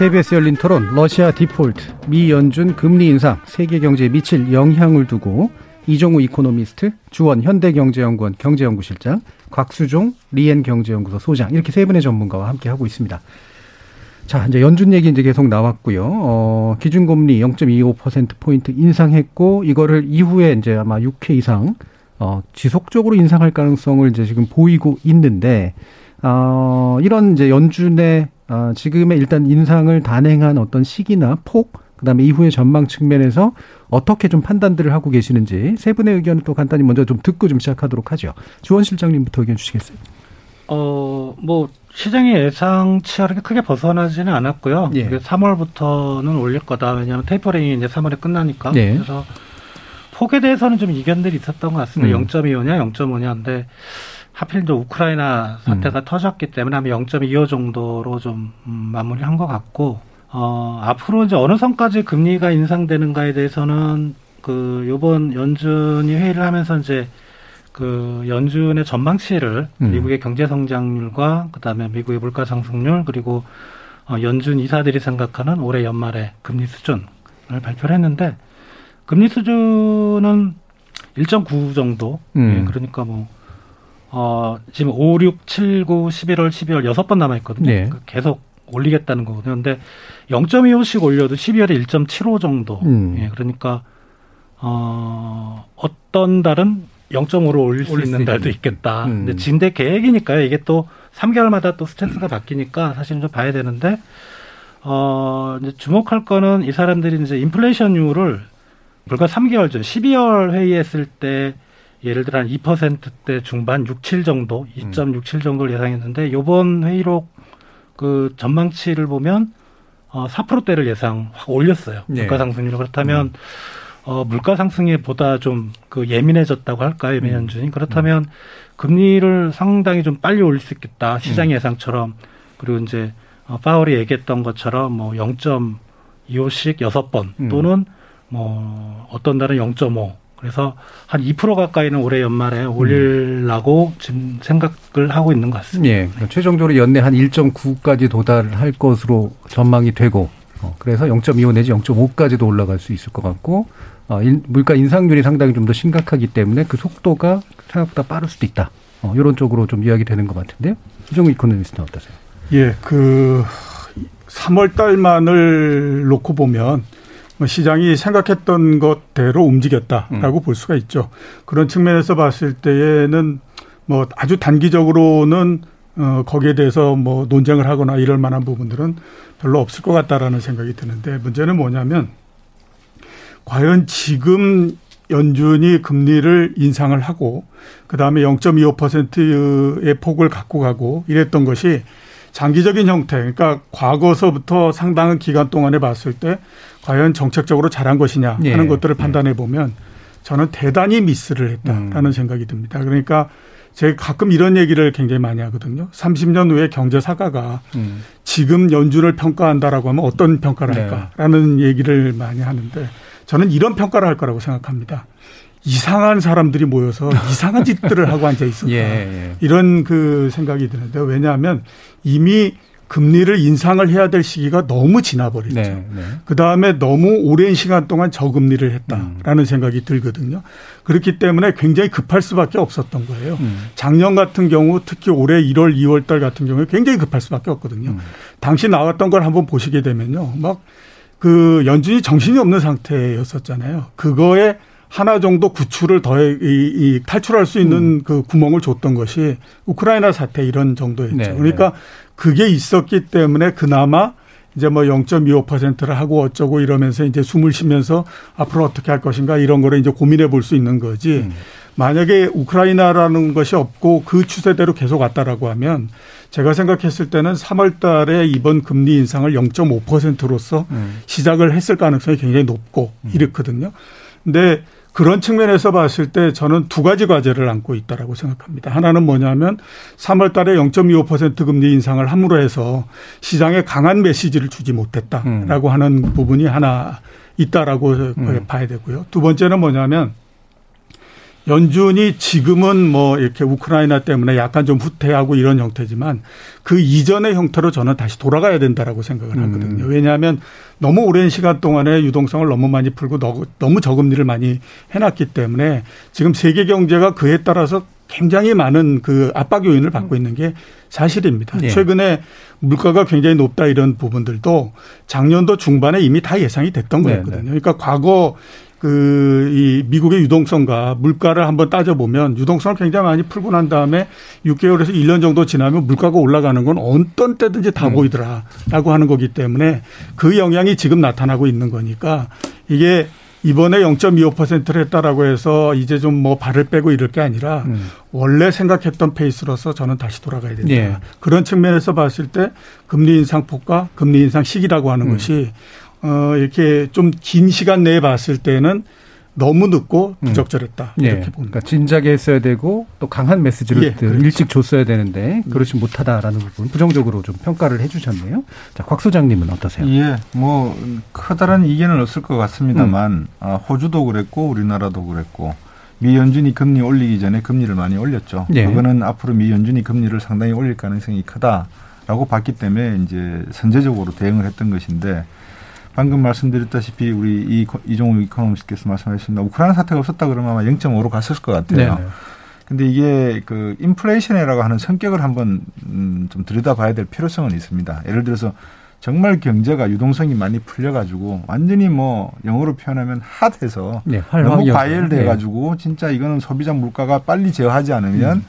E: KBS 열린 토론 러시아 디폴트, 미 연준 금리 인상, 세계 경제에 미칠 영향을 두고 이종우 이코노미스트, 주원 현대경제연구원 경제연구실장, 곽수종 리엔 경제연구소 소장 이렇게 세 분의 전문가와 함께 하고 있습니다. 자, 이제 연준 얘기 이제 계속 나왔고요. 어, 기준금리 0.25% 포인트 인상했고 이거를 이후에 이제 아마 6회 이상 어, 지속적으로 인상할 가능성을 이제 지금 보이고 있는데 어, 이런 이제 연준의 어, 지금의 일단 인상을 단행한 어떤 시기나 폭, 그다음에 이후의 전망 측면에서 어떻게 좀 판단들을 하고 계시는지 세 분의 의견을 또 간단히 먼저 좀 듣고 좀 시작하도록 하죠. 주원 실장님부터 의견 주시겠어요?
G: 어, 뭐 시장의 예상치와 그렇게 크게 벗어나지는 않았고요. 예. 3월부터는 올릴 거다. 왜냐하면 테이퍼링이 이제 3월에 끝나니까. 예. 그래서 폭에 대해서는 좀 이견들이 있었던 것 같습니다. 음. 0.25냐, 0.5냐인데 하필 또 우크라이나 사태가 음. 터졌기 때문에 아마 0.25 정도로 좀 음, 마무리한 것 같고 어, 앞으로 이제 어느 선까지 금리가 인상되는가에 대해서는 그 요번 연준이 회의를 하면서 이제 그 연준의 전망치를 음. 미국의 경제 성장률과 그다음에 미국의 물가 상승률 그리고 어, 연준 이사들이 생각하는 올해 연말의 금리 수준을 발표를 했는데 금리 수준은 1.9 정도. 음. 예, 그러니까 뭐 어, 지금 5, 6, 7, 9, 11월, 12월 여섯 번 남아 있거든요. 네. 그러니까 계속 올리겠다는 거거든요. 근데 0.25씩 올려도 12월에 1.75 정도. 음. 예, 그러니까 어, 어떤 달은 0.5로 올릴 수 있는 수 달도 있겠다. 음. 근데 진대 계획이니까요. 이게 또 3개월마다 또 스탠스가 바뀌니까 사실은 좀 봐야 되는데 어, 이제 주목할 거는 이 사람들이 이제 인플레이션율을 불과 3개월 전 12월 회의했을 때 예를 들어 한 2%대 중반 6, 7 정도, 2.67 음. 정도를 예상했는데 요번 회의록 그 전망치를 보면 어 4%대를 예상 확 올렸어요. 네. 물가 상승률 그렇다면 음. 어 물가 상승에 보다 좀 그 예민해졌다고 할까요, 매년준이 음. 그렇다면 음. 금리를 상당히 좀 빨리 올릴 수 있겠다. 시장 음. 예상처럼 그리고 이제 어 파월이 얘기했던 것처럼 뭐 0.25씩 여섯 번 음. 또는 뭐 어떤 달은 0.5 그래서 한 2% 가까이는 올해 연말에 음. 지금 생각을 하고 있는 것 같습니다.
E: 예. 그러니까 최종적으로 연내 한 1.9까지 도달할 것으로 전망이 되고 어, 그래서 0.25 내지 0.5까지도 올라갈 수 있을 것 같고 어, 인, 물가 인상률이 상당히 좀 더 심각하기 때문에 그 속도가 생각보다 빠를 수도 있다. 어, 이런 쪽으로 좀 이야기 되는 것 같은데요. 이종우 이코노미스트는 어떠세요?
H: 예, 그 3월 달만을 놓고 보면 뭐 시장이 생각했던 것대로 움직였다라고 음. 볼 수가 있죠. 그런 측면에서 봤을 때에는 뭐 아주 단기적으로는 어 거기에 대해서 뭐 논쟁을 하거나 이럴 만한 부분들은 별로 없을 것 같다라는 생각이 드는데 문제는 뭐냐면 과연 지금 연준이 금리를 인상을 하고 그다음에 0.25%의 폭을 갖고 가고 이랬던 것이 장기적인 형태, 그러니까 과거서부터 상당한 기간 동안에 봤을 때 과연 정책적으로 잘한 것이냐 하는 예. 것들을 예. 판단해 보면 저는 대단히 미스를 했다라는 음. 생각이 듭니다. 그러니까 제가 가끔 이런 얘기를 굉장히 많이 하거든요. 30년 후에 경제 사가가 음. 지금 연준을 평가한다라고 하면 어떤 평가를 네. 할까라는 네. 얘기를 많이 하는데 저는 이런 평가를 할 거라고 생각합니다. 이상한 사람들이 모여서 [laughs] 이상한 짓들을 하고 앉아 있었다. 예, 예. 이런 그 생각이 드는데 왜냐하면 이미 금리를 인상을 해야 될 시기가 너무 지나버렸죠. 네, 네. 그 다음에 너무 오랜 시간 동안 저금리를 했다라는 음. 생각이 들거든요. 그렇기 때문에 굉장히 급할 수밖에 없었던 거예요. 음. 작년 같은 경우 특히 올해 1월, 2월 달 같은 경우에 굉장히 급할 수밖에 없거든요. 음. 당시 나왔던 걸 한번 보시게 되면요. 막 그 연준이 정신이 없는 상태였었잖아요. 그거에 하나 정도 구출을 더 이, 이 탈출할 수 있는 음. 그 구멍을 줬던 것이 우크라이나 사태 이런 정도였죠. 네, 그러니까 네. 그게 있었기 때문에 그나마 이제 뭐 0.25%를 하고 어쩌고 이러면서 이제 숨을 쉬면서 앞으로 어떻게 할 것인가 이런 거를 이제 고민해 볼 수 있는 거지. 음. 만약에 우크라이나라는 것이 없고 그 추세대로 계속 왔다라고 하면 제가 생각했을 때는 3월 달에 이번 금리 인상을 0.5%로서 음. 시작을 했을 가능성이 굉장히 높고 음. 이렇거든요. 근데 그런 측면에서 봤을 때 저는 두 가지 과제를 안고 있다라고 생각합니다. 하나는 뭐냐면 3월 달에 0.25% 금리 인상을 함으로 해서 시장에 강한 메시지를 주지 못했다라고 음. 하는 부분이 하나 있다라고 음. 봐야 되고요. 두 번째는 뭐냐면 연준이 지금은 뭐 이렇게 우크라이나 때문에 약간 좀 후퇴하고 이런 형태지만 그 이전의 형태로 저는 다시 돌아가야 된다라고 생각을 음. 하거든요. 음. 왜냐하면 너무 오랜 시간 동안에 유동성을 너무 많이 풀고 너무 저금리를 많이 해놨기 때문에 지금 세계 경제가 그에 따라서 굉장히 많은 그 압박 요인을 받고 있는 게 사실입니다. 네. 최근에 물가가 굉장히 높다 이런 부분들도 작년도 중반에 이미 다 예상이 됐던 네, 거였거든요. 네. 그러니까 과거 그, 이 미국의 유동성과 물가를 한번 따져보면 유동성을 굉장히 많이 풀고 난 다음에 6개월에서 1년 정도 지나면 물가가 올라가는 건 어떤 때든지 다 음. 보이더라라고 하는 거기 때문에 그 영향이 지금 나타나고 있는 거니까 이게 이번에 0.25%를 했다라고 해서 이제 좀 뭐 발을 빼고 이럴 게 아니라 음. 원래 생각했던 페이스로서 저는 다시 돌아가야 된다. 예. 그런 측면에서 봤을 때 금리 인상 폭과 금리 인상 시기라고 하는 음. 것이 어, 이렇게 좀 긴 시간 내에 봤을 때는 너무 늦고 음. 부적절했다 음. 이렇게 예. 봅니다.
E: 그러니까 진작에 했어야 되고 또 강한 메시지를 예, 그렇죠. 일찍 줬어야 되는데 음. 그렇지 못하다라는 부분 부정적으로 좀 평가를 해주셨네요. 자, 곽 소장님은 어떠세요?
F: 예, 뭐 커다란 이견은 없을 것 같습니다만 음. 아, 호주도 그랬고 우리나라도 그랬고 미 연준이 금리 올리기 전에 금리를 많이 올렸죠. 예. 그거는 앞으로 미 연준이 금리를 상당히 올릴 가능성이 크다라고 봤기 때문에 이제 선제적으로 대응을 했던 것인데. 방금 말씀드렸다시피 우리 이, 이종우 이코노미스트께서 말씀하셨습니다. 우크라이나 사태가 없었다 그러면 아마 0.5로 갔을 것 같아요. 네네. 근데 이게 그 인플레이션이라고 하는 성격을 한번 음, 좀 들여다봐야 될 필요성은 있습니다. 예를 들어서 정말 경제가 유동성이 많이 풀려가지고 완전히 뭐 영어로 표현하면 핫해서 네, 너무 과열돼가지고 네. 진짜 이거는 소비자 물가가 빨리 제어하지 않으면 음.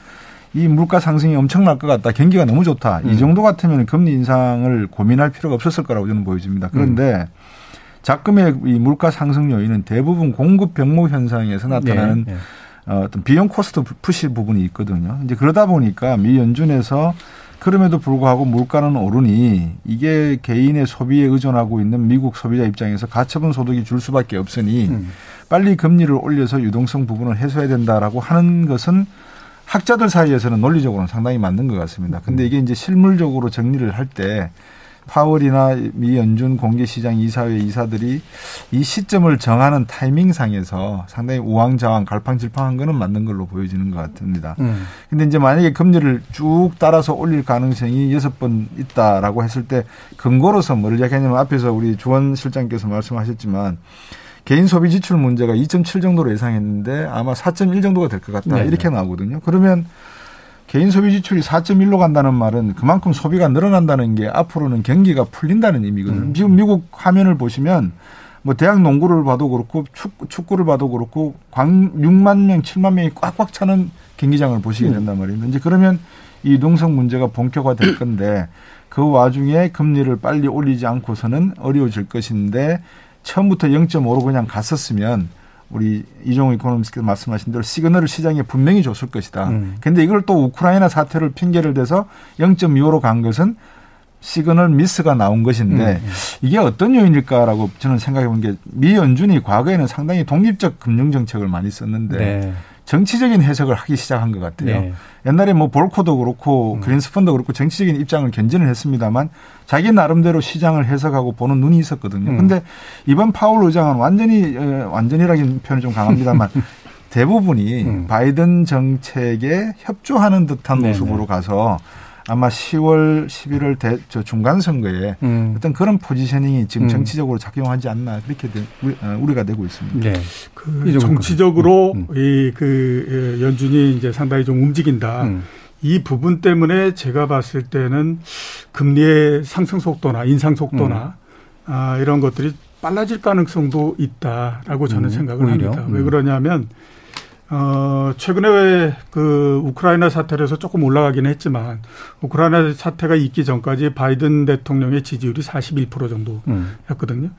F: 이 물가 상승이 엄청날 것 같다. 경기가 너무 좋다. 음. 이 정도 같으면 금리 인상을 고민할 필요가 없었을 거라고 저는 보여집니다. 그런데 음. 작금의 이 물가 상승 요인은 대부분 공급 병목 현상에서 나타나는 네, 네. 어, 어떤 비용 cost push 부분이 있거든요. 이제 그러다 보니까 미 연준에서 그럼에도 불구하고 물가는 오르니 이게 개인의 소비에 의존하고 있는 미국 소비자 입장에서 가처분 소득이 줄 수밖에 없으니 음. 빨리 금리를 올려서 유동성 부분을 해소해야 된다라고 하는 것은 학자들 사이에서는 논리적으로는 상당히 맞는 것 같습니다. 근데 이게 이제 실물적으로 정리를 할 때 파월이나 미 연준 공개시장 이사회 이사들이 이 시점을 정하는 타이밍상에서 상당히 우왕좌왕 갈팡질팡한 거는 맞는 걸로 보여지는 것 같습니다. 음. 근데 이제 만약에 금리를 쭉 따라서 올릴 가능성이 여섯 번 있다라고 했을 때 근거로서 뭐를 이야기하냐면 앞에서 우리 주원 실장께서 말씀하셨지만 개인 소비 지출 문제가 2.7 정도로 예상했는데 아마 4.1 정도가 될 것 같다. 네 이렇게 나오거든요. 그러면 개인 소비 지출이 4.1로 간다는 말은 그만큼 소비가 늘어난다는 게 앞으로는 경기가 풀린다는 의미거든요. 음. 지금 미국 화면을 보시면 뭐 대학 농구를 봐도 그렇고 축구, 를 봐도 그렇고 광 6만 명, 7만 명이 꽉꽉 차는 경기장을 보시게 음. 된단 말입니다. 이제 그러면 이 농성 문제가 본격화될 건데 그 와중에 금리를 빨리 올리지 않고서는 어려워질 것인데 처음부터 0.5로 그냥 갔었으면 우리 이종우 이코노미스트께서 말씀하신 대로 시그널을 시장에 분명히 줬을 것이다. 음. 근데 이걸 또 우크라이나 사태를 핑계를 대서 0.25로 간 것은 signal miss가 나온 것인데 음. 음. 이게 어떤 요인일까라고 저는 생각해 본 게 미 연준이 과거에는 상당히 독립적 금융 정책을 많이 썼는데 네. 정치적인 해석을 하기 시작한 것 같아요. 네. 옛날에 뭐 볼커도 그렇고 음. 그린스펀도 그렇고 정치적인 입장을 견지를 했습니다만 자기 나름대로 시장을 해석하고 보는 눈이 있었거든요. 음. 근데 이번 파월 의장은 완전히 완전히라는 표현이 좀 강합니다만 [laughs] 대부분이 음. 바이든 정책에 협조하는 듯한 네네. 모습으로 가서 아마 10월, 11월 대, 저 중간 선거에 음. 어떤 그런 포지셔닝이 지금 음. 정치적으로 작용하지 않나 그렇게 되, 어, 우리 가 되고 있습니다. 네.
H: 그 정치적으로 음. 이그 예, 연준이 이제 상당히 좀 움직인다. 음. 이 부분 때문에 제가 봤을 때는 금리의 상승 속도나 인상 속도나 음. 아, 이런 것들이 빨라질 가능성도 있다라고 저는 음, 생각을 오히려? 합니다. 왜 그러냐면 어, 최근에 그 우크라이나 사태에서 조금 올라가긴 했지만 우크라이나 사태가 있기 전까지 바이든 대통령의 지지율이 41% 정도였거든요.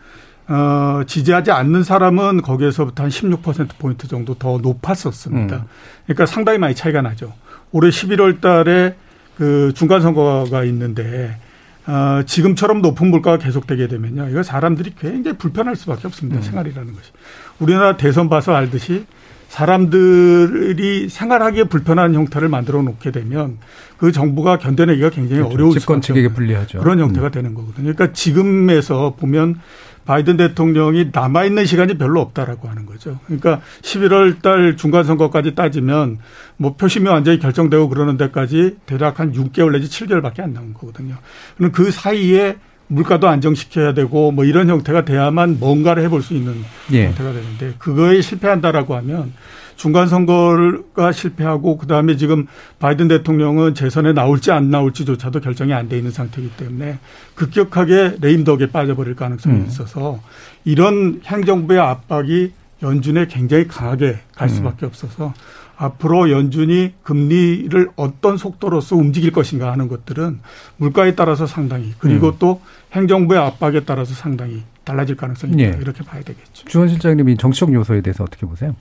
H: 어, 지지하지 않는 사람은 거기에서부터 한 16%포인트 정도 더 높았었습니다. 음. 그러니까 상당히 많이 차이가 나죠. 올해 11월 달에 그 중간선거가 있는데 어, 지금처럼 높은 물가가 계속되게 되면요. 이거 사람들이 굉장히 불편할 수밖에 없습니다. 음. 생활이라는 것이. 우리나라 대선 봐서 알듯이 사람들이 생활하기에 불편한 형태를 만들어 놓게 되면 그 정부가 견뎌내기가 굉장히 그렇죠. 어려울
E: 집권 측에게 불리하죠.
H: 그런 형태가 음. 되는 거거든요. 그러니까 지금에서 보면 바이든 대통령이 남아 있는 시간이 별로 없다라고 하는 거죠. 그러니까 11월 달 중간 선거까지 따지면 뭐 표심이 완전히 결정되고 그러는 데까지 대략 한 6개월 내지 7개월밖에 안 남은 거거든요. 그럼 그 사이에 물가도 안정시켜야 되고 뭐 이런 형태가 돼야만 뭔가를 해볼 수 있는 예. 형태가 되는데 그거에 실패한다라고 하면 중간 선거가 실패하고 그다음에 지금 바이든 대통령은 재선에 나올지 안 나올지조차도 결정이 안 돼 있는 상태이기 때문에 급격하게 레임덕에 빠져버릴 가능성이 음. 있어서 이런 행정부의 압박이 연준에 굉장히 강하게 갈 음. 수밖에 음. 없어서 앞으로 연준이 금리를 어떤 속도로서 움직일 것인가 하는 것들은 물가에 따라서 상당히 그리고 음. 또 행정부의 압박에 따라서 상당히 달라질 가능성이 있다. 예. 이렇게 봐야 되겠죠.
E: 주원 실장님이 정치적 요소에 대해서 어떻게 보세요?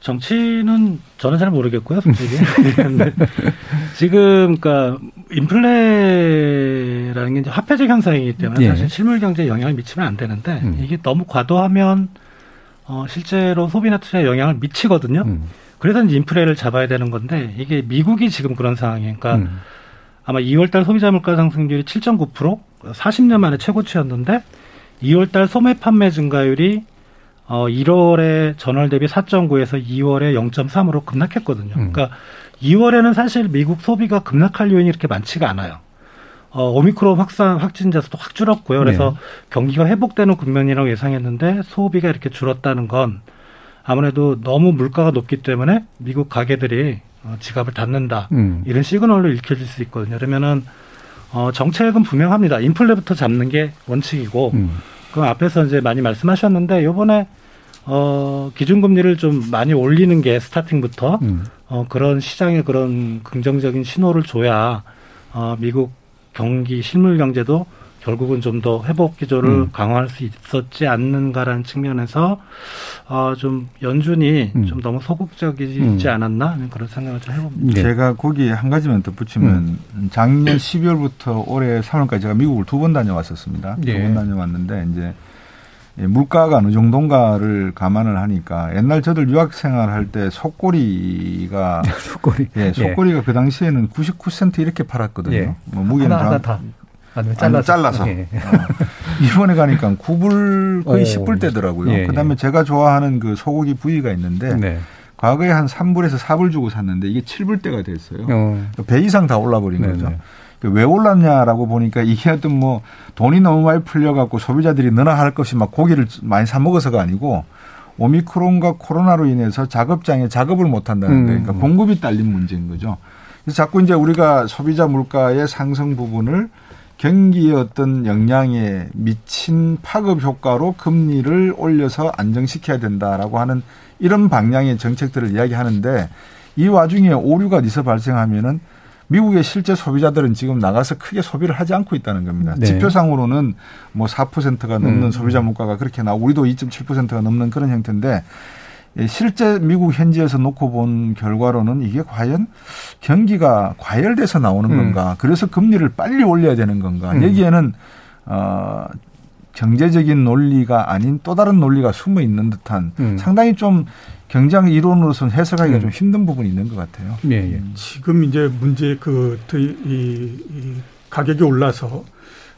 G: 정치는 저는 잘 모르겠고요, 솔직히. [laughs] 지금 그러니까 인플레라는 게 이제 화폐적 현상이기 때문에 예. 사실 실물 경제에 영향을 미치면 안 되는데 음. 이게 너무 과도하면 어, 실제로 소비나 투자에 영향을 미치거든요. 음. 그래서 이제 인플레를 잡아야 되는 건데 이게 미국이 지금 그런 상황이에요. 그러니까 음. 아마 2월달 소비자 물가 상승률이 7.9% 40년 만에 최고치였는데 2월달 소매 판매 증가율이 어 1월에 전월 대비 4.9에서 2월에 0.3으로 급락했거든요. 음. 그러니까 2월에는 사실 미국 소비가 급락할 요인이 이렇게 많지가 않아요. 어, 오미크론 확산 확진자 수도 확 줄었고요. 그래서 네. 경기가 회복되는 국면이라고 예상했는데 소비가 이렇게 줄었다는 건 아무래도 너무 물가가 높기 때문에 미국 가게들이 어, 지갑을 닫는다 음. 이런 시그널로 읽혀질 수 있거든요. 그러면은 어, 정책은 분명합니다. 인플레부터 잡는 게 원칙이고 음. 그 앞에서 이제 많이 말씀하셨는데 요번에 어, 기준금리를 좀 많이 올리는 게 스타팅부터 음. 어, 그런 시장에 그런 긍정적인 신호를 줘야 어, 미국 경기 실물 경제도 결국은 좀 더 회복 기조를 음. 강화할 수 있었지 않는가라는 측면에서 어, 좀 연준이 음. 좀 너무 소극적이지 음. 않았나 그런 생각을 좀 해봅니다.
F: 네. 제가 거기에 한 가지만 덧붙이면 음. 작년 12월부터 올해 3월까지 제가 미국을 두 번 다녀왔었습니다. 네. 두번 다녀왔는데 이제 물가가 어느 정도인가를 감안을 하니까 옛날 저들 유학 생활할 때 속꼬리가 [laughs]
E: 속꼬리
F: 예, 속꼬리가 예. 그 당시에는 99센트 이렇게 팔았거든요. 예.
E: 뭐 무게는 하나, 하나 다
F: 아니면 잘라서. 잘라서. 예. 어. 이번에 가니까 9불 거의 오. 10불 대더라고요. 예, 그다음에 예. 제가 좋아하는 그 소고기 부위가 있는데 네. 과거에 한 3불에서 4불 주고 샀는데 이게 7불 대가 됐어요. 어. 배 이상 다 올라 버린 네네. 거죠. 그왜 올랐냐라고 보니까 이게 어떤 뭐 돈이 너무 많이 풀려갖고 소비자들이 너나 할 것이 막 고기를 많이 사 먹어서가 아니고 오미크론과 코로나로 인해서 작업장에 작업을 못 한다는 음. 그러니까 공급이 딸린 문제인 거죠. 그래서 자꾸 이제 우리가 소비자 물가의 상승 부분을 경기의 어떤 영향에 미친 파급 효과로 금리를 올려서 안정시켜야 된다라고 하는 이런 방향의 정책들을 이야기하는데 이 와중에 오류가 어디서 발생하면은 미국의 실제 소비자들은 지금 나가서 크게 소비를 하지 않고 있다는 겁니다. 네. 지표상으로는 뭐 4%가 넘는 음. 소비자 물가가 그렇게 나오고 우리도 2.7%가 넘는 그런 형태인데 예, 실제 미국 현지에서 놓고 본 결과로는 이게 과연 경기가 과열돼서 나오는 음. 건가? 그래서 금리를 빨리 올려야 되는 건가? 음. 여기에는 어 경제적인 논리가 아닌 또 다른 논리가 숨어 있는 듯한 음. 상당히 좀 경장 이론으로서는 해석하기가 음. 좀 힘든 부분이 있는 것 같아요.
H: 예, 예. 지금 이제 문제 그, 이, 이 가격이 올라서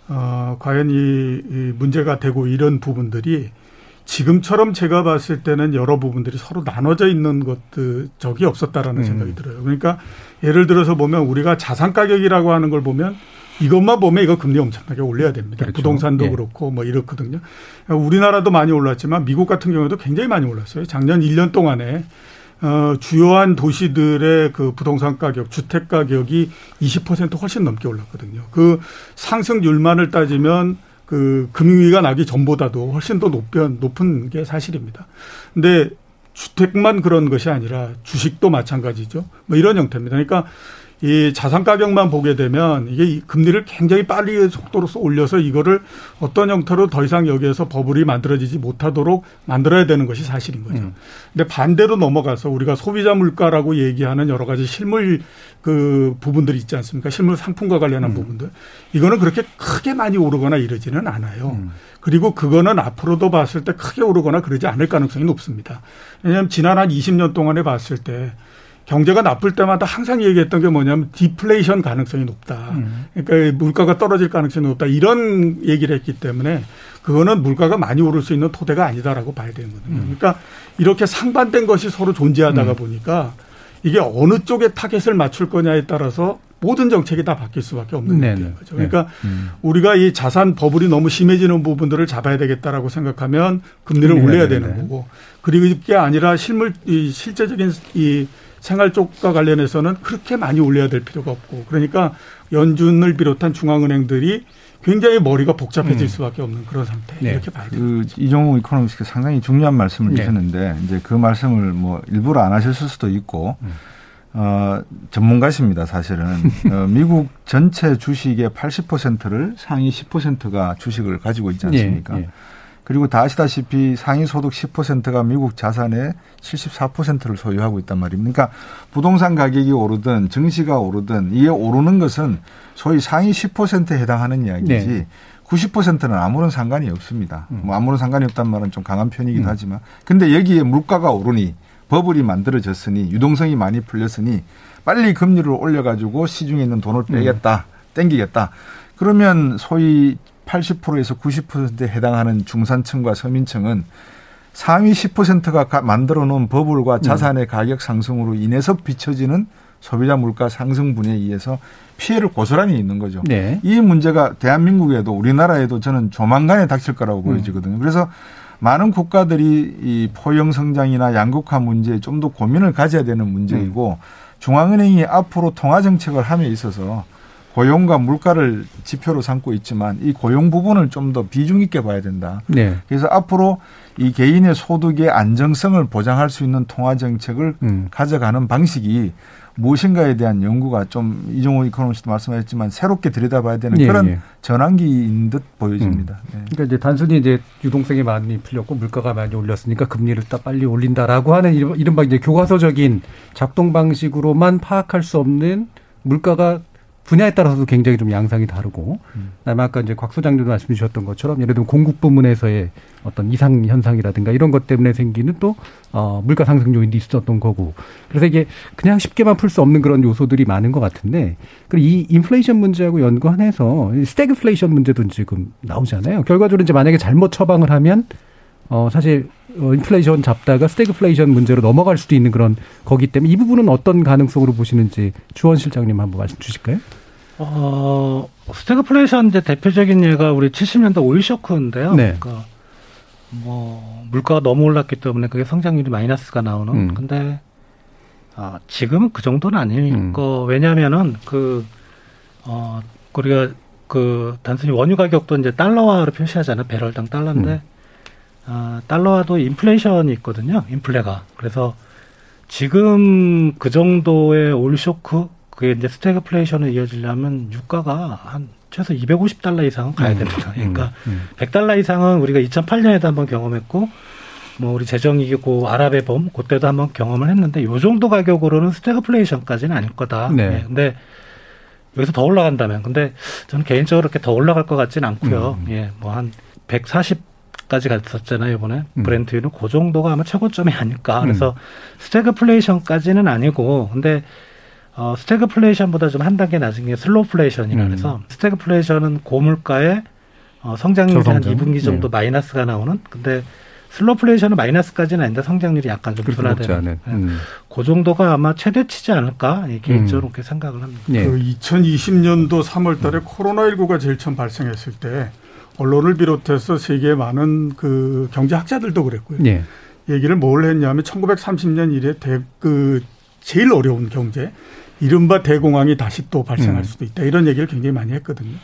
H: 어, 과연 이, 이 문제가 되고 이런 부분들이 지금처럼 제가 봤을 때는 여러 부분들이 서로 나눠져 있는 것들 적이 없었다라는 음. 생각이 들어요. 그러니까 예를 들어서 보면 우리가 자산 가격이라고 하는 걸 보면 이것만 보면 이거 금리 엄청나게 올려야 됩니다. 그렇죠. 부동산도 예. 그렇고 뭐 이렇거든요. 우리나라도 많이 올랐지만 미국 같은 경우에도 굉장히 많이 올랐어요. 작년 1년 동안에 어, 주요한 도시들의 그 부동산 가격, 주택 가격이 20% 훨씬 넘게 올랐거든요. 그 상승률만을 따지면 그 금융위기가 나기 전보다도 훨씬 더 높은 높은 게 사실입니다. 근데 주택만 그런 것이 아니라 주식도 마찬가지죠. 뭐 이런 형태입니다. 그러니까 이 자산 가격만 보게 되면 이게 금리를 굉장히 빨리 속도로 올려서 이거를 어떤 형태로 더 이상 여기에서 버블이 만들어지지 못하도록 만들어야 되는 것이 사실인 거죠. 음. 근데 반대로 넘어가서 우리가 소비자 물가라고 얘기하는 여러 가지 실물 그 부분들이 있지 않습니까? 실물 상품과 관련한 음. 부분들. 이거는 그렇게 크게 많이 오르거나 이러지는 않아요. 음. 그리고 그거는 앞으로도 봤을 때 크게 오르거나 그러지 않을 가능성이 높습니다. 왜냐하면 지난 한 20년 동안에 봤을 때 경제가 나쁠 때마다 항상 얘기했던 게 뭐냐면 디플레이션 가능성이 높다. 음. 그러니까 물가가 떨어질 가능성이 높다. 이런 얘기를 했기 때문에 그거는 물가가 많이 오를 수 있는 토대가 아니다라고 봐야 되거든요. 음. 그러니까 이렇게 상반된 것이 서로 존재하다가 음. 보니까 이게 어느 쪽에 타겟을 맞출 거냐에 따라서 모든 정책이 다 바뀔 수밖에 없는 네네. 거죠. 그러니까 네. 음. 우리가 이 자산 버블이 너무 심해지는 부분들을 잡아야 되겠다라고 생각하면 금리를. 올려야 되는 거고 그리고 이게 아니라 실물 이 실제적인 이 생활 쪽과 관련해서는 그렇게 많이 올려야 될 필요가 없고 그러니까 연준을 비롯한 중앙은행들이 굉장히 머리가 복잡해질 음. 수밖에 없는 그런 상태 네. 이렇게 봐야 돼요. 그
F: 이종우 이코노미스트 상당히 중요한 말씀을 네. 주셨는데 이제 그 말씀을 뭐 일부러 안 하셨을 수도 있고 음. 어, 전문가십니다 사실은 [laughs] 어, 미국 전체 주식의 80%를 상위 10%가 주식을 가지고 있지 않습니까? 네. 그리고 다 아시다시피 상위 소득 10%가 미국 자산의 74%를 소유하고 있단 말입니다. 그러니까 부동산 가격이 오르든 증시가 오르든 이게 오르는 것은 소위 상위 10%에 해당하는 이야기지 네. 90%는 아무런 상관이 없습니다. 음. 뭐 아무런 상관이 없단 말은 좀 강한 편이기도 음. 하지만 근데 여기에 물가가 오르니 버블이 만들어졌으니 유동성이 많이 풀렸으니 빨리 금리를 올려가지고 시중에 있는 돈을 음. 빼겠다, 음. 땡기겠다. 그러면 소위 80%에서 90%에 해당하는 중산층과 서민층은 상위 10%가 만들어 놓은 버블과 음. 자산의 가격 상승으로 인해서 비춰지는 소비자 물가 상승분에 의해서 피해를 고스란히 있는 거죠. 네. 이 문제가 대한민국에도 우리나라에도 저는 조만간에 닥칠 거라고 음. 보여지거든요. 그래서 많은 국가들이 이 포용 성장이나 양극화 문제에 좀 더 고민을 가져야 되는 문제이고 음. 중앙은행이 앞으로 통화 정책을 함에 있어서 고용과 물가를 지표로 삼고 있지만 이 고용 부분을 좀 더 비중 있게 봐야 된다. 네. 그래서 앞으로 이 개인의 소득의 안정성을 보장할 수 있는 통화 정책을 음. 가져가는 방식이 무엇인가에 대한 연구가 좀 이종우 이코노미스트 말씀하셨지만 새롭게 들여다봐야 되는 예, 그런 예. 전환기인 듯 보여집니다.
E: 음. 네. 그러니까 이제 단순히 이제 유동성이 많이 풀렸고 물가가 많이 올렸으니까 금리를 딱 빨리 올린다라고 하는 이른바 이제 교과서적인 작동 방식으로만 파악할 수 없는 물가가 분야에 따라서도 굉장히 좀 양상이 다르고, 음. 그다음에 아까 이제 곽 소장님도 말씀 주셨던 것처럼 예를 들면 공급 부문에서의 어떤 이상 현상이라든가 이런 것 때문에 생기는 또 어, 물가 상승 요인도 있었던 거고, 그래서 이게 그냥 쉽게만 풀 수 없는 그런 요소들이 많은 것 같은데, 그리고 이 인플레이션 문제하고 연관해서 스태그플레이션 문제도 지금 나오잖아요. 결과적으로 이제 만약에 잘못 처방을 하면 어, 사실, 어, 인플레이션 잡다가 스태그플레이션 문제로 넘어갈 수도 있는 그런 거기 때문에 이 부분은 어떤 가능성으로 보시는지 주원 실장님 한번 말씀 주실까요?
G: 어, 스태그플레이션 이제 대표적인 예가 우리 70년대 오일 쇼크인데요. 네. 그러니까 뭐 물가가 너무 올랐기 때문에 그게 성장률이 마이너스가 나오는. 음. 근데 아, 지금은 그 정도는 아닐 음. 거. 왜냐면은 그, 어, 우리가 그 단순히 원유 가격도 이제 달러화로 표시하잖아요. 배럴당 달러인데 음. 아, 달러화도 인플레이션이 있거든요. 인플레가. 그래서 지금 그 정도의 오일 쇼크 그게 이제 스태그플레이션을 이어지려면 유가가 한 최소 250달러 이상은 가야 음, 됩니다. 그러니까 음, 음. 100달러 이상은 우리가 2008년에도 한번 경험했고 뭐 우리 재정위기고 아랍의 봄 그때도 한번 경험을 했는데 요 정도 가격으로는 스태그플레이션까지는 아닐 거다. 네. 네. 근데 여기서 더 올라간다면 근데 저는 개인적으로 그렇게 더 올라갈 것 같지는 않고요. 음. 예. 뭐 한 140 까지 갔었잖아요, 이번에. 음. 브렌트유는 그 정도가 아마 최고점이 아닐까. 그래서 음. 스태그플레이션까지는 아니고 근데 어, 스태그플레이션보다 좀 한 단계 낮은 게 슬로플레이션이라 음. 그래서 스태그플레이션은 고물가에 어, 성장률이 저성장. 한 2분기 정도 네. 마이너스가 나오는 근데 슬로플레이션은 마이너스까지는 아닌데 성장률이 약간 좀 둔화되는 네. 음. 그 정도가 아마 최대치지 않을까 개인적으로 음. 그렇게 생각을 합니다.
H: 네. 그 2020년도 3월달에 음. 코로나19가 제일 처음 발생했을 때 언론을 비롯해서 세계 많은 그 경제학자들도 그랬고요. 네. 얘기를 뭘 했냐면 1930년 이래 대, 그 제일 어려운 경제 이른바 대공황이 다시 또 발생할 음. 수도 있다. 이런 얘기를 굉장히 많이 했거든요.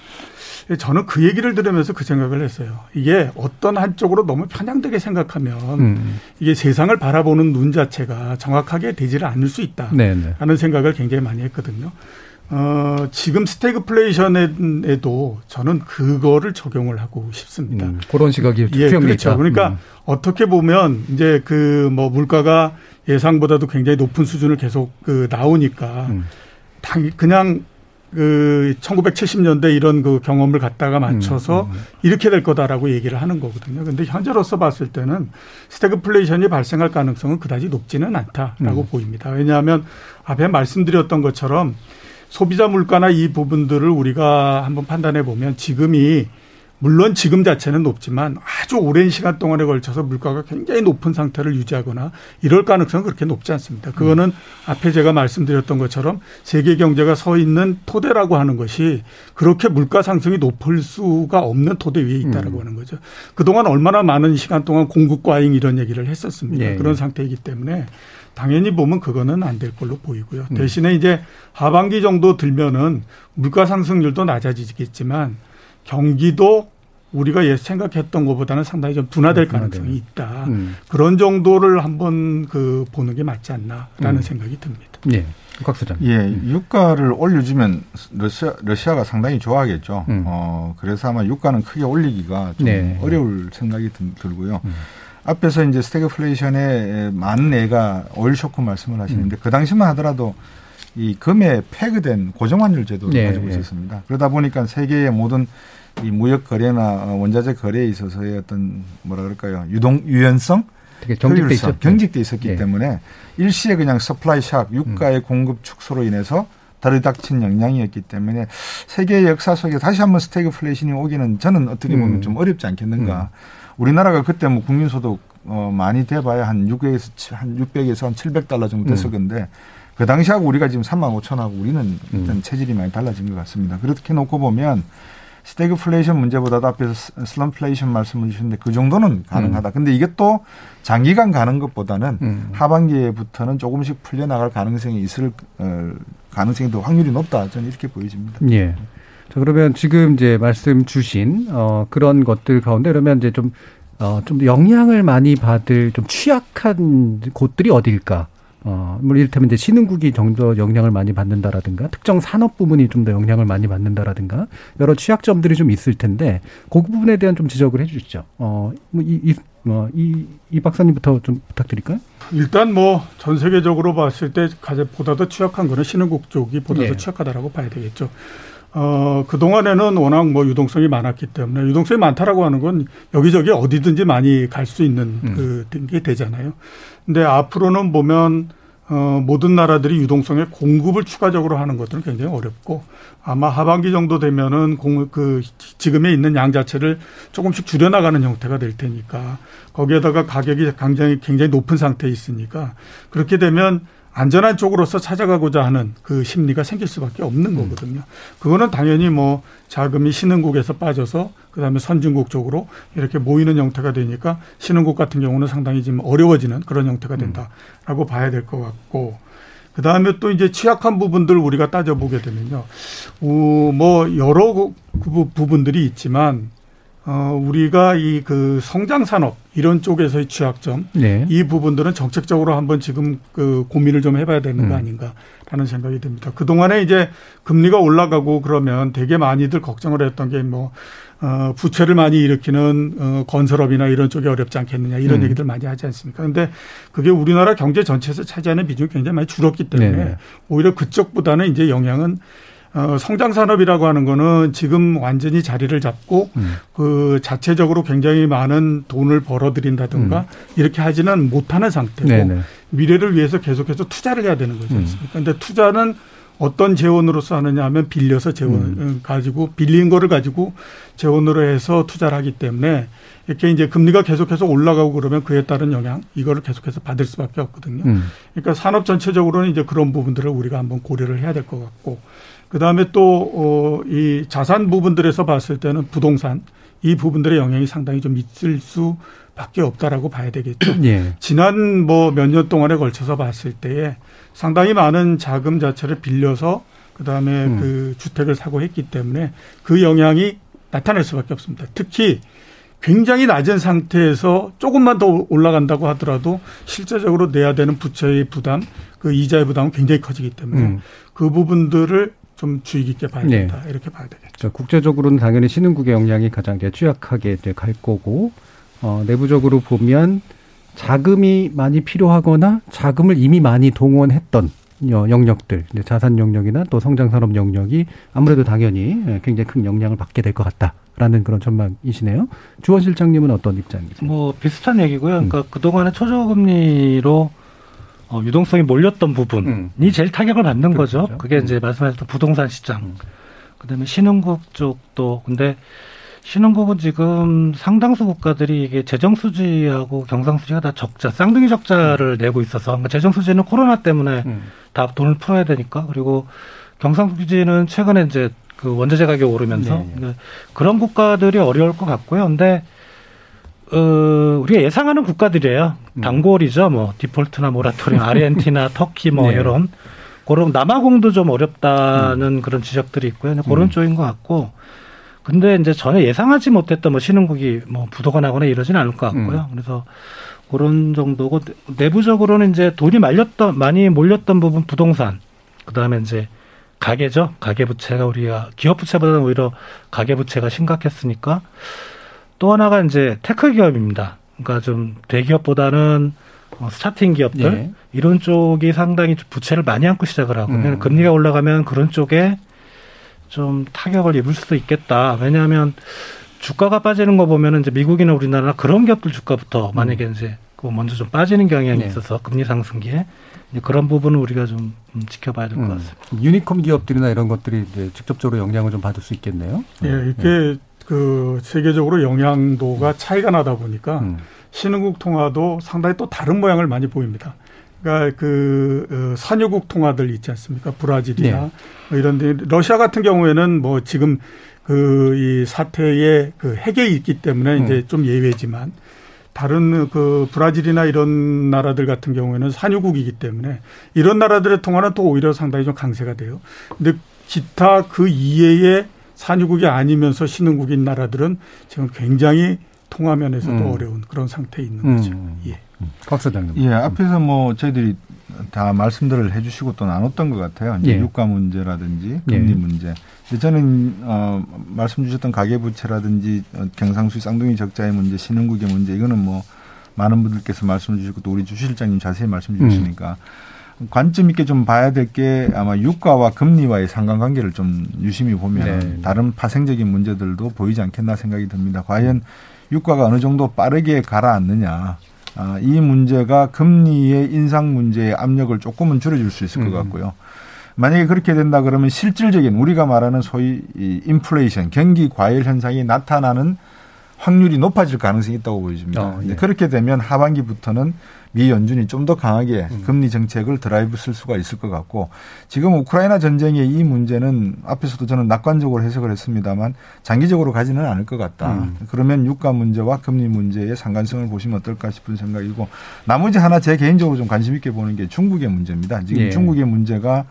H: 저는 그 얘기를 들으면서 그 생각을 했어요. 이게 어떤 한쪽으로 너무 편향되게 생각하면 음. 이게 세상을 바라보는 눈 자체가 정확하게 되지를 않을 수 있다라는 네네. 네. 생각을 굉장히 많이 했거든요. 어, 지금 스태그플레이션에도 저는 그거를 적용을 하고 싶습니다. 음,
E: 그런 시각이
H: 예, 그렇죠. 있다. 그러니까 음. 어떻게 보면 이제 그 뭐 물가가 예상보다도 굉장히 높은 수준을 계속 그 나오니까 음. 당 그냥 그 1970년대 이런 그 경험을 갖다가 맞춰서 음, 음, 음. 이렇게 될 거다라고 얘기를 하는 거거든요. 근데 현재로서 봤을 때는 스태그플레이션이 발생할 가능성은 그다지 높지는 않다라고 음. 보입니다. 왜냐하면 앞에 말씀드렸던 것처럼 소비자 물가나 이 부분들을 우리가 한번 판단해 보면 지금이 물론 지금 자체는 높지만 아주 오랜 시간 동안에 걸쳐서 물가가 굉장히 높은 상태를 유지하거나 이럴 가능성은 그렇게 높지 않습니다. 그거는 음. 앞에 제가 말씀드렸던 것처럼 세계 경제가 서 있는 토대라고 하는 것이 그렇게 물가 상승이 높을 수가 없는 토대 위에 있다라고 음. 하는 거죠. 그동안 얼마나 많은 시간 동안 공급 과잉 이런 얘기를 했었습니다. 예. 그런 상태이기 때문에 당연히 보면 그거는 안 될 걸로 보이고요. 음. 대신에 이제 하반기 정도 들면은 물가 상승률도 낮아지겠지만 경기도 우리가 예 생각했던 것보다는 상당히 좀 둔화될 음, 가능성이 있다. 음. 그런 정도를 한번 그 보는 게 맞지 않나라는 음. 생각이 듭니다.
E: 예. 곽 소장.
F: 예, 음. 유가를 올려주면 러시아 러시아가 상당히 좋아하겠죠. 음. 어 그래서 아마 유가는 크게 올리기가 좀 네. 어려울 생각이 들고요. 음. 앞에서 이제 스태그플레이션에 맞는 예가 오일 쇼크 말씀을 하시는데 그 당시만 하더라도 이 금에 peg된 고정환율 제도를 네, 가지고 네. 있었습니다. 그러다 보니까 세계의 모든 이 무역 거래나 원자재 거래에 있어서의 어떤 뭐라 그럴까요 유동 유연성
E: 경직돼 있었
F: 경직돼 있었기 네. 때문에 일시에 그냥 supply shock 유가의 음. 공급 축소로 인해서 들이닥친 영향이었기 때문에 세계 역사 속에 다시 한번 스태그플레이션이 오기는 저는 어떻게 보면 음. 좀 어렵지 않겠는가. 음. 우리나라가 그때 뭐 국민소득 어 많이 돼봐야 한 600에서 한 600에서 한 700달러 정도 됐을 음. 건데 그 당시하고 우리가 지금 3만 5천하고 우리는 일단 음. 체질이 많이 달라진 것 같습니다. 그렇게 놓고 보면 스태그플레이션 문제보다도 앞에서 슬럼플레이션 말씀을 주셨는데 그 정도는 가능하다. 음. 근데 이게 또 장기간 가는 것보다는 음. 하반기에부터는 조금씩 풀려 나갈 가능성이 있을 어, 가능성이 더 확률이 높다. 저는 이렇게 보여집니다.
E: 예. 자, 그러면 지금 이제 말씀 주신 어 그런 것들 가운데 그러면 이제 좀 어, 좀 영향을 많이 받을 좀 취약한 곳들이 어디일까? 어, 뭐 이를테면 이제 신흥국이 정도 영향을 많이 받는다라든가 특정 산업 부분이 좀 더 영향을 많이 받는다라든가 여러 취약점들이 좀 있을 텐데 그 부분에 대한 좀 지적을 해 주시죠. 어, 뭐 이, 이, 뭐 이, 이 박사님부터 좀 부탁드릴까요?
H: 일단 뭐 전 세계적으로 봤을 때 가장 보다 더 취약한 거는 신흥국 쪽이 보다 예. 더 취약하다라고 봐야 되겠죠. 어, 그동안에는 워낙 뭐 유동성이 많았기 때문에 유동성이 많다라고 하는 건 여기저기 어디든지 많이 갈 수 있는 음. 그게 되잖아요. 근데 앞으로는 보면 어, 모든 나라들이 유동성의 공급을 추가적으로 하는 것들은 굉장히 어렵고 아마 하반기 정도 되면은 공, 그 지금에 있는 양 자체를 조금씩 줄여나가는 형태가 될 테니까 거기에다가 가격이 굉장히 굉장히 높은 상태에 있으니까 그렇게 되면 안전한 쪽으로서 찾아가고자 하는 그 심리가 생길 수밖에 없는 음. 거거든요. 그거는 당연히 뭐 자금이 신흥국에서 빠져서 그다음에 선진국 쪽으로 이렇게 모이는 형태가 되니까 신흥국 같은 경우는 상당히 지금 어려워지는 그런 형태가 된다라고 음. 봐야 될 것 같고 그 다음에 또 이제 취약한 부분들 우리가 따져보게 되면요. 어, 뭐 여러 부분들이 있지만 어, 우리가 이 그 성장 산업 이런 쪽에서의 취약점 네. 이 부분들은 정책적으로 한번 지금 그 고민을 좀 해봐야 되는 거 음. 아닌가라는 생각이 듭니다. 그 동안에 이제 금리가 올라가고 그러면 되게 많이들 걱정을 했던 게뭐 어, 부채를 많이 일으키는 어, 건설업이나 이런 쪽이 어렵지 않겠느냐 이런 음. 얘기들 많이 하지 않습니까? 근데 그게 우리나라 경제 전체에서 차지하는 비중이 굉장히 많이 줄었기 때문에 네. 오히려 그쪽보다는 이제 영향은 어, 성장 산업이라고 하는 거는 지금 완전히 자리를 잡고 음. 그 자체적으로 굉장히 많은 돈을 벌어들인다든가 음. 이렇게 하지는 못하는 상태고 네네. 미래를 위해서 계속해서 투자를 해야 되는 거지 음. 음. 근데 투자는 어떤 재원으로서 하느냐 하면 빌려서 재원 음. 음. 가지고 빌린 거를 가지고 재원으로 해서 투자를 하기 때문에 이렇게 이제 금리가 계속해서 올라가고 그러면 그에 따른 영향 이거를 계속해서 받을 수밖에 없거든요. 음. 그러니까 산업 전체적으로는 이제 그런 부분들을 우리가 한번 고려를 해야 될 것 같고 그 다음에 또, 어, 이 자산 부분들에서 봤을 때는 부동산 이 부분들의 영향이 상당히 좀 있을 수 밖에 없다라고 봐야 되겠죠. [clears throat] 예. 지난 뭐 몇 년 동안에 걸쳐서 봤을 때에 상당히 많은 자금 자체를 빌려서 그다음에 음. 그 주택을 사고 했기 때문에 그 영향이 나타날 수밖에 없습니다. 특히 굉장히 낮은 상태에서 조금만 더 올라간다고 하더라도 실제적으로 내야 되는 부채의 부담, 그 이자의 부담은 굉장히 커지기 때문에 음. 그 부분들을 좀 주의 깊게 봐야 네. 된다. 네. 이렇게 봐야 되겠죠.
E: 국제적으로는 당연히 신흥국의 영향이 가장 취약하게 갈 거고 어, 내부적으로 보면 자금이 많이 필요하거나 자금을 이미 많이 동원했던 영역들, 자산 영역이나 또 성장 산업 영역이 아무래도 당연히 예, 굉장히 큰 영향을 받게 될 것 같다라는 그런 전망이시네요. 주원 실장님은 어떤 입장이세요?
G: 뭐 비슷한 얘기고요. 그러니까 음. 그동안에 초저금리로 어, 유동성이 몰렸던 부분이 음. 제일 타격을 받는 그렇죠. 거죠. 그게 음. 이제 말씀하셨던 부동산 시장. 음. 그다음에 신흥국 쪽도 근데 신흥국은 지금 상당수 국가들이 이게 재정 수지하고 경상 수지가 다 적자, 쌍둥이 적자를 음. 내고 있어서 그러니까 재정 수지는 코로나 때문에 음. 다 돈을 풀어야 되니까 그리고 경상 수지는 최근에 이제 그 원자재 가격 오르면서 네. 그러니까 그런 국가들이 어려울 것 같고요. 근데 어, 우리가 예상하는 국가들이에요. 음. 단골이죠. 뭐 디폴트나 모라토리움, 아르헨티나, [laughs] 터키 뭐 네. 이런 그런 남아공도 좀 어렵다는 음. 그런 지적들이 있고요. 그런 음. 쪽인 것 같고. 근데 이제 전혀 예상하지 못했던 뭐 신흥국이 뭐 부도가 나거나 이러지는 않을 것 같고요. 음. 그래서 그런 정도고 내부적으로는 이제 돈이 말렸던 많이 몰렸던 부분 부동산 그다음에 이제 가계죠. 가계 부채가 우리가 기업 부채보다는 오히려 가계 부채가 심각했으니까 또 하나가 이제 테크 기업입니다. 그러니까 좀 대기업보다는 어, starting 기업들 예. 이런 쪽이 상당히 부채를 많이 안고 시작을 하고 음. 금리가 올라가면 그런 쪽에 좀 타격을 입을 수도 있겠다. 왜냐하면 주가가 빠지는 거 보면은 이제 미국이나 우리나라 그런 기업들 주가부터 만약에 음. 이제 그 먼저 좀 빠지는 경향이 네. 있어서 금리 상승기에 그런 부분은 우리가 좀 지켜봐야 될것 음. 같습니다.
E: 유니콘 기업들이나 이런 것들이 이제 직접적으로 영향을 좀 받을 수 있겠네요.
H: 예, 이렇게 네. 그 세계적으로 영향도가 차이가 나다 보니까 음. 신흥국 통화도 상당히 또 다른 모양을 많이 보입니다. 그러니까 그 어, 산유국 통화들 있지 않습니까? 브라질이나 네. 뭐 이런 데 러시아 같은 경우에는 뭐 지금 그 이 사태에 그 핵에 있기 때문에 음. 이제 좀 예외지만 다른 그 브라질이나 이런 나라들 같은 경우에는 산유국이기 때문에 이런 나라들의 통화는 또 오히려 상당히 좀 강세가 돼요. 근데 기타 그 이외의 산유국이 아니면서 신흥국인 나라들은 지금 굉장히 통화 면에서도 음. 어려운 그런 상태에 있는 거죠. 음. 예.
E: 박 사장님.
F: 예, 앞에서 뭐 저희들이 다 말씀들을 해주시고 또 나눴던 것 같아요. 이제 예. 유가 문제라든지 금리 예. 문제. 저는 어, 말씀 주셨던 가계부채라든지 어, 경상수지 쌍둥이 적자의 문제, 신흥국의 문제 이거는 뭐 많은 분들께서 말씀 주시고 또 우리 주 실장님 자세히 말씀 주시니까 음. 관점 있게 좀 봐야 될 게 아마 유가와 금리와의 상관관계를 좀 유심히 보면 네. 다른 파생적인 문제들도 보이지 않겠나 생각이 듭니다. 과연 유가가 어느 정도 빠르게 가라앉느냐. 아, 이 문제가 금리의 인상 문제의 압력을 조금은 줄여줄 수 있을 것 음. 같고요. 만약에 그렇게 된다 그러면 실질적인 우리가 말하는 소위 이 인플레이션 경기 과열 현상이 나타나는 확률이 높아질 가능성이 있다고 보여집니다. 어, 예. 그렇게 되면 하반기부터는 미 연준이 좀 더 강하게 음. 금리 정책을 드라이브 쓸 수가 있을 것 같고 지금 우크라이나 전쟁의 이 문제는 앞에서도 저는 낙관적으로 해석을 했습니다만 장기적으로 가지는 않을 것 같다. 음. 그러면 유가 문제와 금리 문제의 상관성을 보시면 어떨까 싶은 생각이고 나머지 하나 제 개인적으로 좀 관심 있게 보는 게 중국의 문제입니다. 지금 예. 중국의 문제가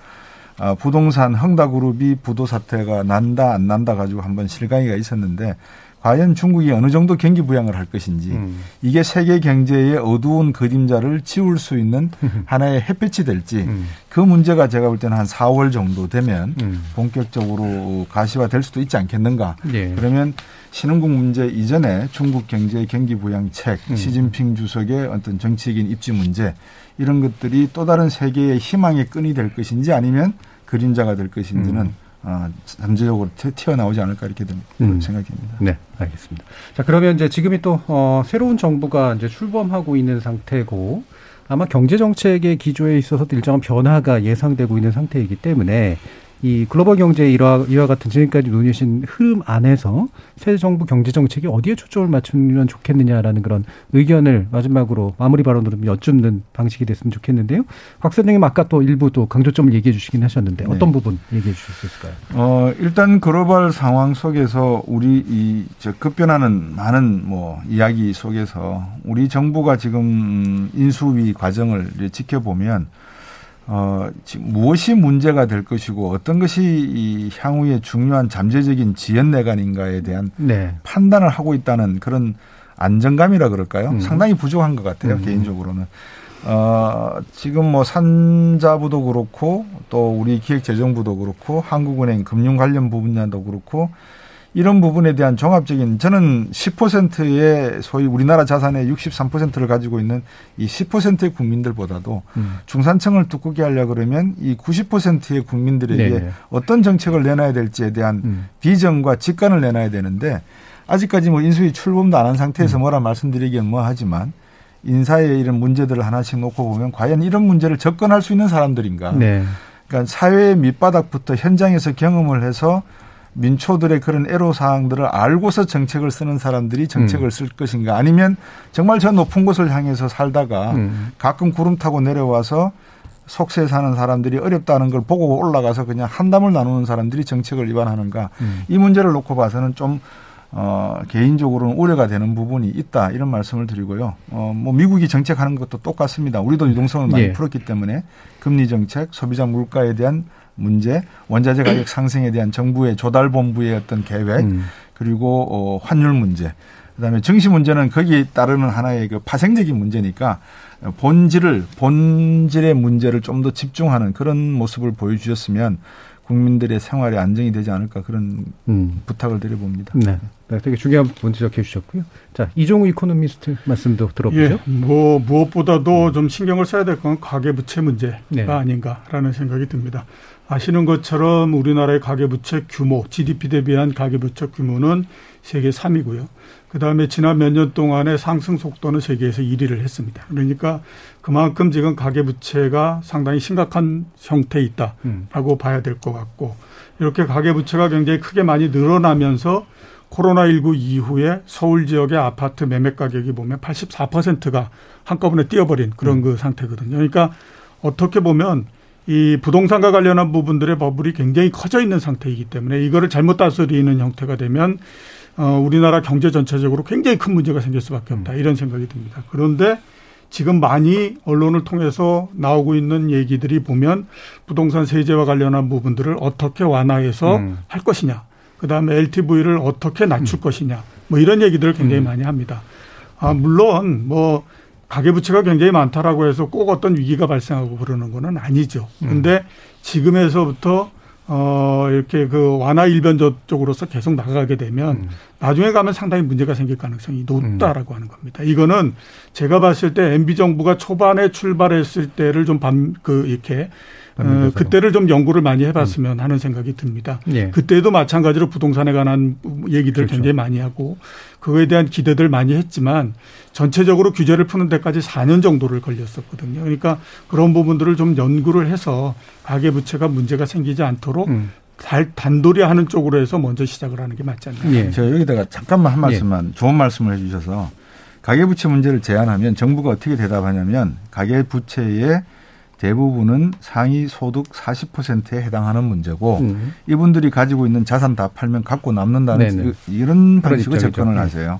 F: 아, 부동산 흥다그룹이 부도 사태가 난다 안 난다 가지고 한번 실강이가 있었는데 과연 중국이 어느 정도 경기 부양을 할 것인지 음. 이게 세계 경제의 어두운 그림자를 지울 수 있는 [laughs] 하나의 햇빛이 될지 음. 그 문제가 제가 볼 때는 한 4월 정도 되면 음. 본격적으로 가시화될 수도 있지 않겠는가. 예. 그러면 신흥국 문제 이전에 중국 경제 경기 부양책, 음. 시진핑 주석의 어떤 정치적인 입지 문제 이런 것들이 또 다른 세계의 희망의 끈이 될 것인지 아니면 그림자가 될 것인지는 음. 어, 잠재적으로 튀어나오지 않을까 이렇게 된 음. 생각입니다.
E: 네, 알겠습니다. 자, 그러면 이제 지금이 또 어, 새로운 정부가 이제 출범하고 있는 상태고 아마 경제 정책의 기조에 있어서도 일정한 변화가 예상되고 있는 상태이기 때문에 이 글로벌 경제 일화, 이와 같은 지금까지 논의하신 흐름 안에서 새 정부 경제 정책이 어디에 초점을 맞추면 좋겠느냐라는 그런 의견을 마지막으로 마무리 발언으로 여쭙는 방식이 됐으면 좋겠는데요. 곽 선생님 아까 또 일부 또 강조점을 얘기해 주시긴 하셨는데 어떤 네. 부분 얘기해 주실 수 있을까요?
F: 어, 일단 글로벌 상황 속에서 우리 이 급변하는 많은 뭐 이야기 속에서 우리 정부가 지금 인수위 과정을 지켜보면 어, 지금 무엇이 문제가 될 것이고 어떤 것이 이 향후에 중요한 잠재적인 지연내관인가에 대한 네. 판단을 하고 있다는 그런 안정감이라 그럴까요? 음. 상당히 부족한 것 같아요, 음. 개인적으로는. 어, 지금 뭐 산자부도 그렇고 또 우리 기획재정부도 그렇고 한국은행 금융 관련 부분야도 그렇고 이런 부분에 대한 종합적인 저는 10%의 소위 우리나라 자산의 63%를 가지고 있는 이 10%의 국민들보다도 음. 중산층을 두껍게 하려 그러면 이 90%의 국민들에게 네 어떤 정책을 내놔야 될지에 대한 음. 비전과 직관을 내놔야 되는데 아직까지 뭐 인수위 출범도 안 한 상태에서 음. 뭐라 말씀드리기는 뭐 하지만 인사의 이런 문제들을 하나씩 놓고 보면 과연 이런 문제를 접근할 수 있는 사람들인가. 네. 그러니까 사회의 밑바닥부터 현장에서 경험을 해서 민초들의 그런 애로사항들을 알고서 정책을 쓰는 사람들이 정책을 음. 쓸 것인가 아니면 정말 저 높은 곳을 향해서 살다가 음. 가끔 구름 타고 내려와서 속세에 사는 사람들이 어렵다는 걸 보고 올라가서 그냥 한담을 나누는 사람들이 정책을 위반하는가 음. 이 문제를 놓고 봐서는 좀 어, 개인적으로는 우려가 되는 부분이 있다 이런 말씀을 드리고요. 어, 뭐 미국이 정책하는 것도 똑같습니다. 우리도 유동성을 많이 예. 풀었기 때문에 금리 정책, 소비자 물가에 대한 문제, 원자재 가격 상승에 대한 정부의 조달 본부의 어떤 계획, 음. 그리고 어, 환율 문제, 그다음에 증시 문제는 거기에 따르는 하나의 그 파생적인 문제니까 본질을 본질의 문제를 좀 더 집중하는 그런 모습을 보여주셨으면 국민들의 생활에 안정이 되지 않을까 그런 음. 부탁을 드려봅니다.
E: 네. 되게 중요한 부분 지적해 주셨고요. 자, 이종우 이코노미스트 말씀도 들어보죠. 예,
H: 뭐 무엇보다도 좀 신경을 써야 될 건 가계부채 문제가 네. 아닌가라는 생각이 듭니다. 아시는 것처럼 우리나라의 가계부채 규모, GDP 대비한 가계부채 규모는 세계 3위고요. 그 다음에 지난 몇 년 동안의 상승 속도는 세계에서 1위를 했습니다. 그러니까 그만큼 지금 가계부채가 상당히 심각한 형태에 있다라고 음. 봐야 될 것 같고 이렇게 가계부채가 굉장히 크게 많이 늘어나면서 코로나19 이후에 서울 지역의 아파트 매매 가격이 보면 84%가 한꺼번에 뛰어버린 그런 음. 그 상태거든요. 그러니까 어떻게 보면 이 부동산과 관련한 부분들의 버블이 굉장히 커져 있는 상태이기 때문에 이거를 잘못 다스리는 형태가 되면 어 우리나라 경제 전체적으로 굉장히 큰 문제가 생길 수밖에 없다. 음. 이런 생각이 듭니다. 그런데 지금 많이 언론을 통해서 나오고 있는 얘기들이 보면 부동산 세제와 관련한 부분들을 어떻게 완화해서 음. 할 것이냐. 그 다음에 LTV를 어떻게 낮출 음. 것이냐. 뭐 이런 얘기들을 굉장히 음. 많이 합니다. 아, 물론 뭐 가계부채가 굉장히 많다라고 해서 꼭 어떤 위기가 발생하고 그러는 거는 아니죠. 음. 근데 지금에서부터 어, 이렇게 그 완화 일변 쪽으로서 계속 나가게 되면 음. 나중에 가면 상당히 문제가 생길 가능성이 높다라고 음. 하는 겁니다. 이거는 제가 봤을 때 MB 정부가 초반에 출발했을 때를 좀 밤 그 이렇게 어, 그때를 좀 연구를 많이 해봤으면 음. 하는 생각이 듭니다. 예. 그때도 마찬가지로 부동산에 관한 얘기들 그렇죠. 굉장히 많이 하고 그거에 대한 기대들 많이 했지만 전체적으로 규제를 푸는 데까지 4년 정도를 걸렸었거든요. 그러니까 그런 부분들을 좀 연구를 해서 가계부채가 문제가 생기지 않도록 음. 단돌이 하는 쪽으로 해서 먼저 시작을 하는 게 맞지 않나요?
F: 예. 제가 여기다가 잠깐만 한 말씀만 예. 좋은 말씀을 해 주셔서 가계부채 문제를 제안하면 정부가 어떻게 대답하냐면 가계부채의 대부분은 상위 소득 40%에 해당하는 문제고 음. 이분들이 가지고 있는 자산 다 팔면 갖고 남는다는 네네. 이런 방식으로 접근을 하세요.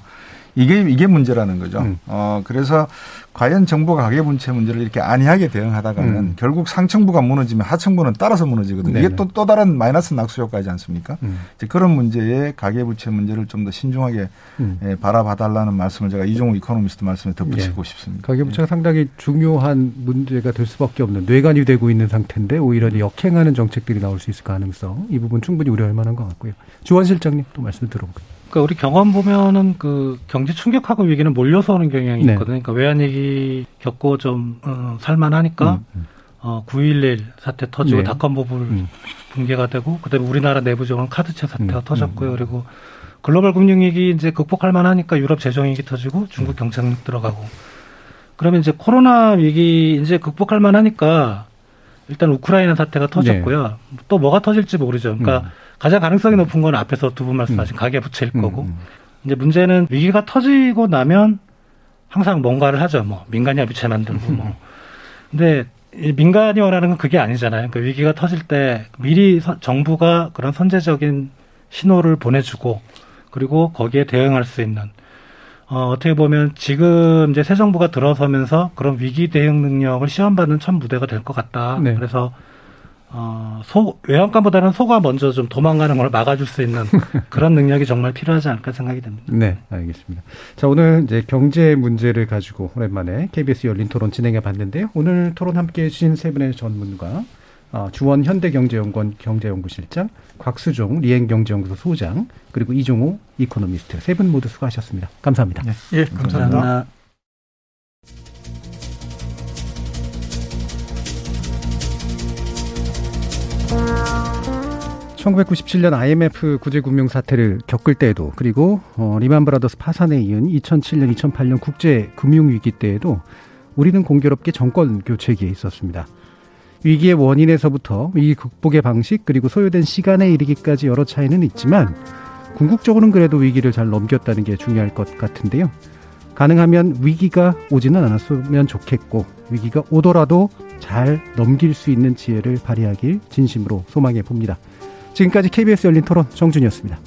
F: 이게 이게 문제라는 거죠. 음. 어 그래서 과연 정부가 가계 부채 문제를 이렇게 안이하게 대응하다가는 음. 결국 상층부가 무너지면 하층부는 따라서 무너지거든요. 네네. 이게 또또 다른 마이너스 낙수 효과이지 않습니까? 음. 이제 그런 문제에 가계 부채 문제를 좀 더 신중하게 음. 예, 바라봐달라는 말씀을 제가 이종우 이코노미스트 말씀에 덧붙이고 예. 싶습니다.
E: 가계 부채가 예. 상당히 중요한 문제가 될 수밖에 없는 뇌관이 되고 있는 상태인데 오히려 역행하는 정책들이 나올 수 있을 가능성 이 부분 충분히 우려할 만한 것 같고요. 주원 실장님 또 말씀 들어볼게요.
G: 그러니까 우리 경험 보면은 그 경제 충격하고 위기는 몰려서 오는 경향이 네. 있거든요. 그러니까 외환위기 겪고 좀 어, 살만하니까 음, 음. 어, 9.11 사태 터지고 네. 닷컴 버블 음. 붕괴가 되고 그다음에 우리나라 내부적으로 카드채 사태가 음, 터졌고요. 음. 그리고 글로벌 금융 위기 이제 극복할 만하니까 유럽 재정 위기 터지고 중국 음. 경쟁력 들어가고 그러면 이제 코로나 위기 이제 극복할 만하니까 일단 우크라이나 사태가 터졌고요. 네. 또 뭐가 터질지 모르죠. 그러니까 가장 가능성이 높은 건 앞에서 두 분 말씀하신 음. 가계 부채일 음, 거고 음. 이제 문제는 위기가 터지고 나면 항상 뭔가를 하죠. 뭐 민간이 합의체 만들고 뭐. 근데 민간이 원하는 건 그게 아니잖아요. 그 위기가 터질 때 미리 정부가 그런 선제적인 신호를 보내주고 그리고 거기에 대응할 수 있는 어, 어떻게 보면 지금 이제 새 정부가 들어서면서 그런 위기 대응 능력을 시험받는 첫 무대가 될 것 같다. 네. 그래서 어, 소, 외양간보다는 소가 먼저 좀 도망가는 걸 막아줄 수 있는 [laughs] 그런 능력이 정말 필요하지 않을까 생각이 듭니다.
E: 네, 알겠습니다. 자, 오늘 이제 경제 문제를 가지고 오랜만에 KBS 열린 토론 진행해 봤는데요. 오늘 토론 함께 해주신 세 분의 전문가, 어, 주원 현대경제연구원 경제연구실장, 곽수종 리엔경제연구소 소장, 그리고 이종우 이코노미스트 세 분 모두 수고하셨습니다. 감사합니다. 네,
H: 예, 감사합니다. 감사합니다.
E: 1997년 IMF 구제금융 사태를 겪을 때에도 그리고 어, 리만 브라더스 파산에 이은 2007년, 2008년 국제 금융 위기 때에도 우리는 공교롭게 정권 교체기에 있었습니다. 위기의 원인에서부터 위기 극복의 방식 그리고 소요된 시간에 이르기까지 여러 차이는 있지만 궁극적으로는 그래도 위기를 잘 넘겼다는 게 중요할 것 같은데요. 가능하면 위기가 오지는 않았으면 좋겠고 위기가 오더라도 잘 넘길 수 있는 지혜를 발휘하길 진심으로 소망해 봅니다. 지금까지 KBS 열린 토론 정준이었습니다.